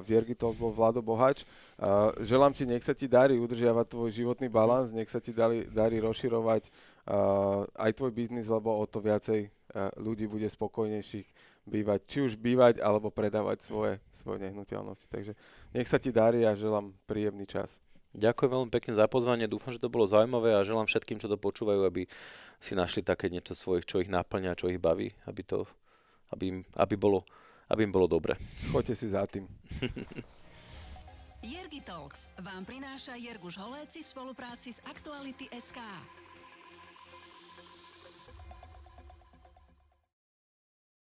Viergy Talk bol Vlado Bohač. Želám ti, nech sa ti darí udržiavať tvoj životný balans, nech sa ti darí, darí rozširovať aj tvoj biznis, lebo o to viacej ľudí bude spokojnejších bývať, či už bývať, alebo predávať svoje, svoje nehnuteľnosti. Takže nech sa ti darí a želám príjemný čas. Ďakujem veľmi pekne za pozvanie, dúfam, že to bolo zaujímavé a želám všetkým, čo to počúvajú, aby si našli také niečo svojich, čo ich naplňa, čo ich baví, aby, to, aby, im, aby, bolo, aby im bolo dobre. Choďte si za tým. Jergy Talks vám prináša Jerguš Holéci v spolupráci s Aktuality SK.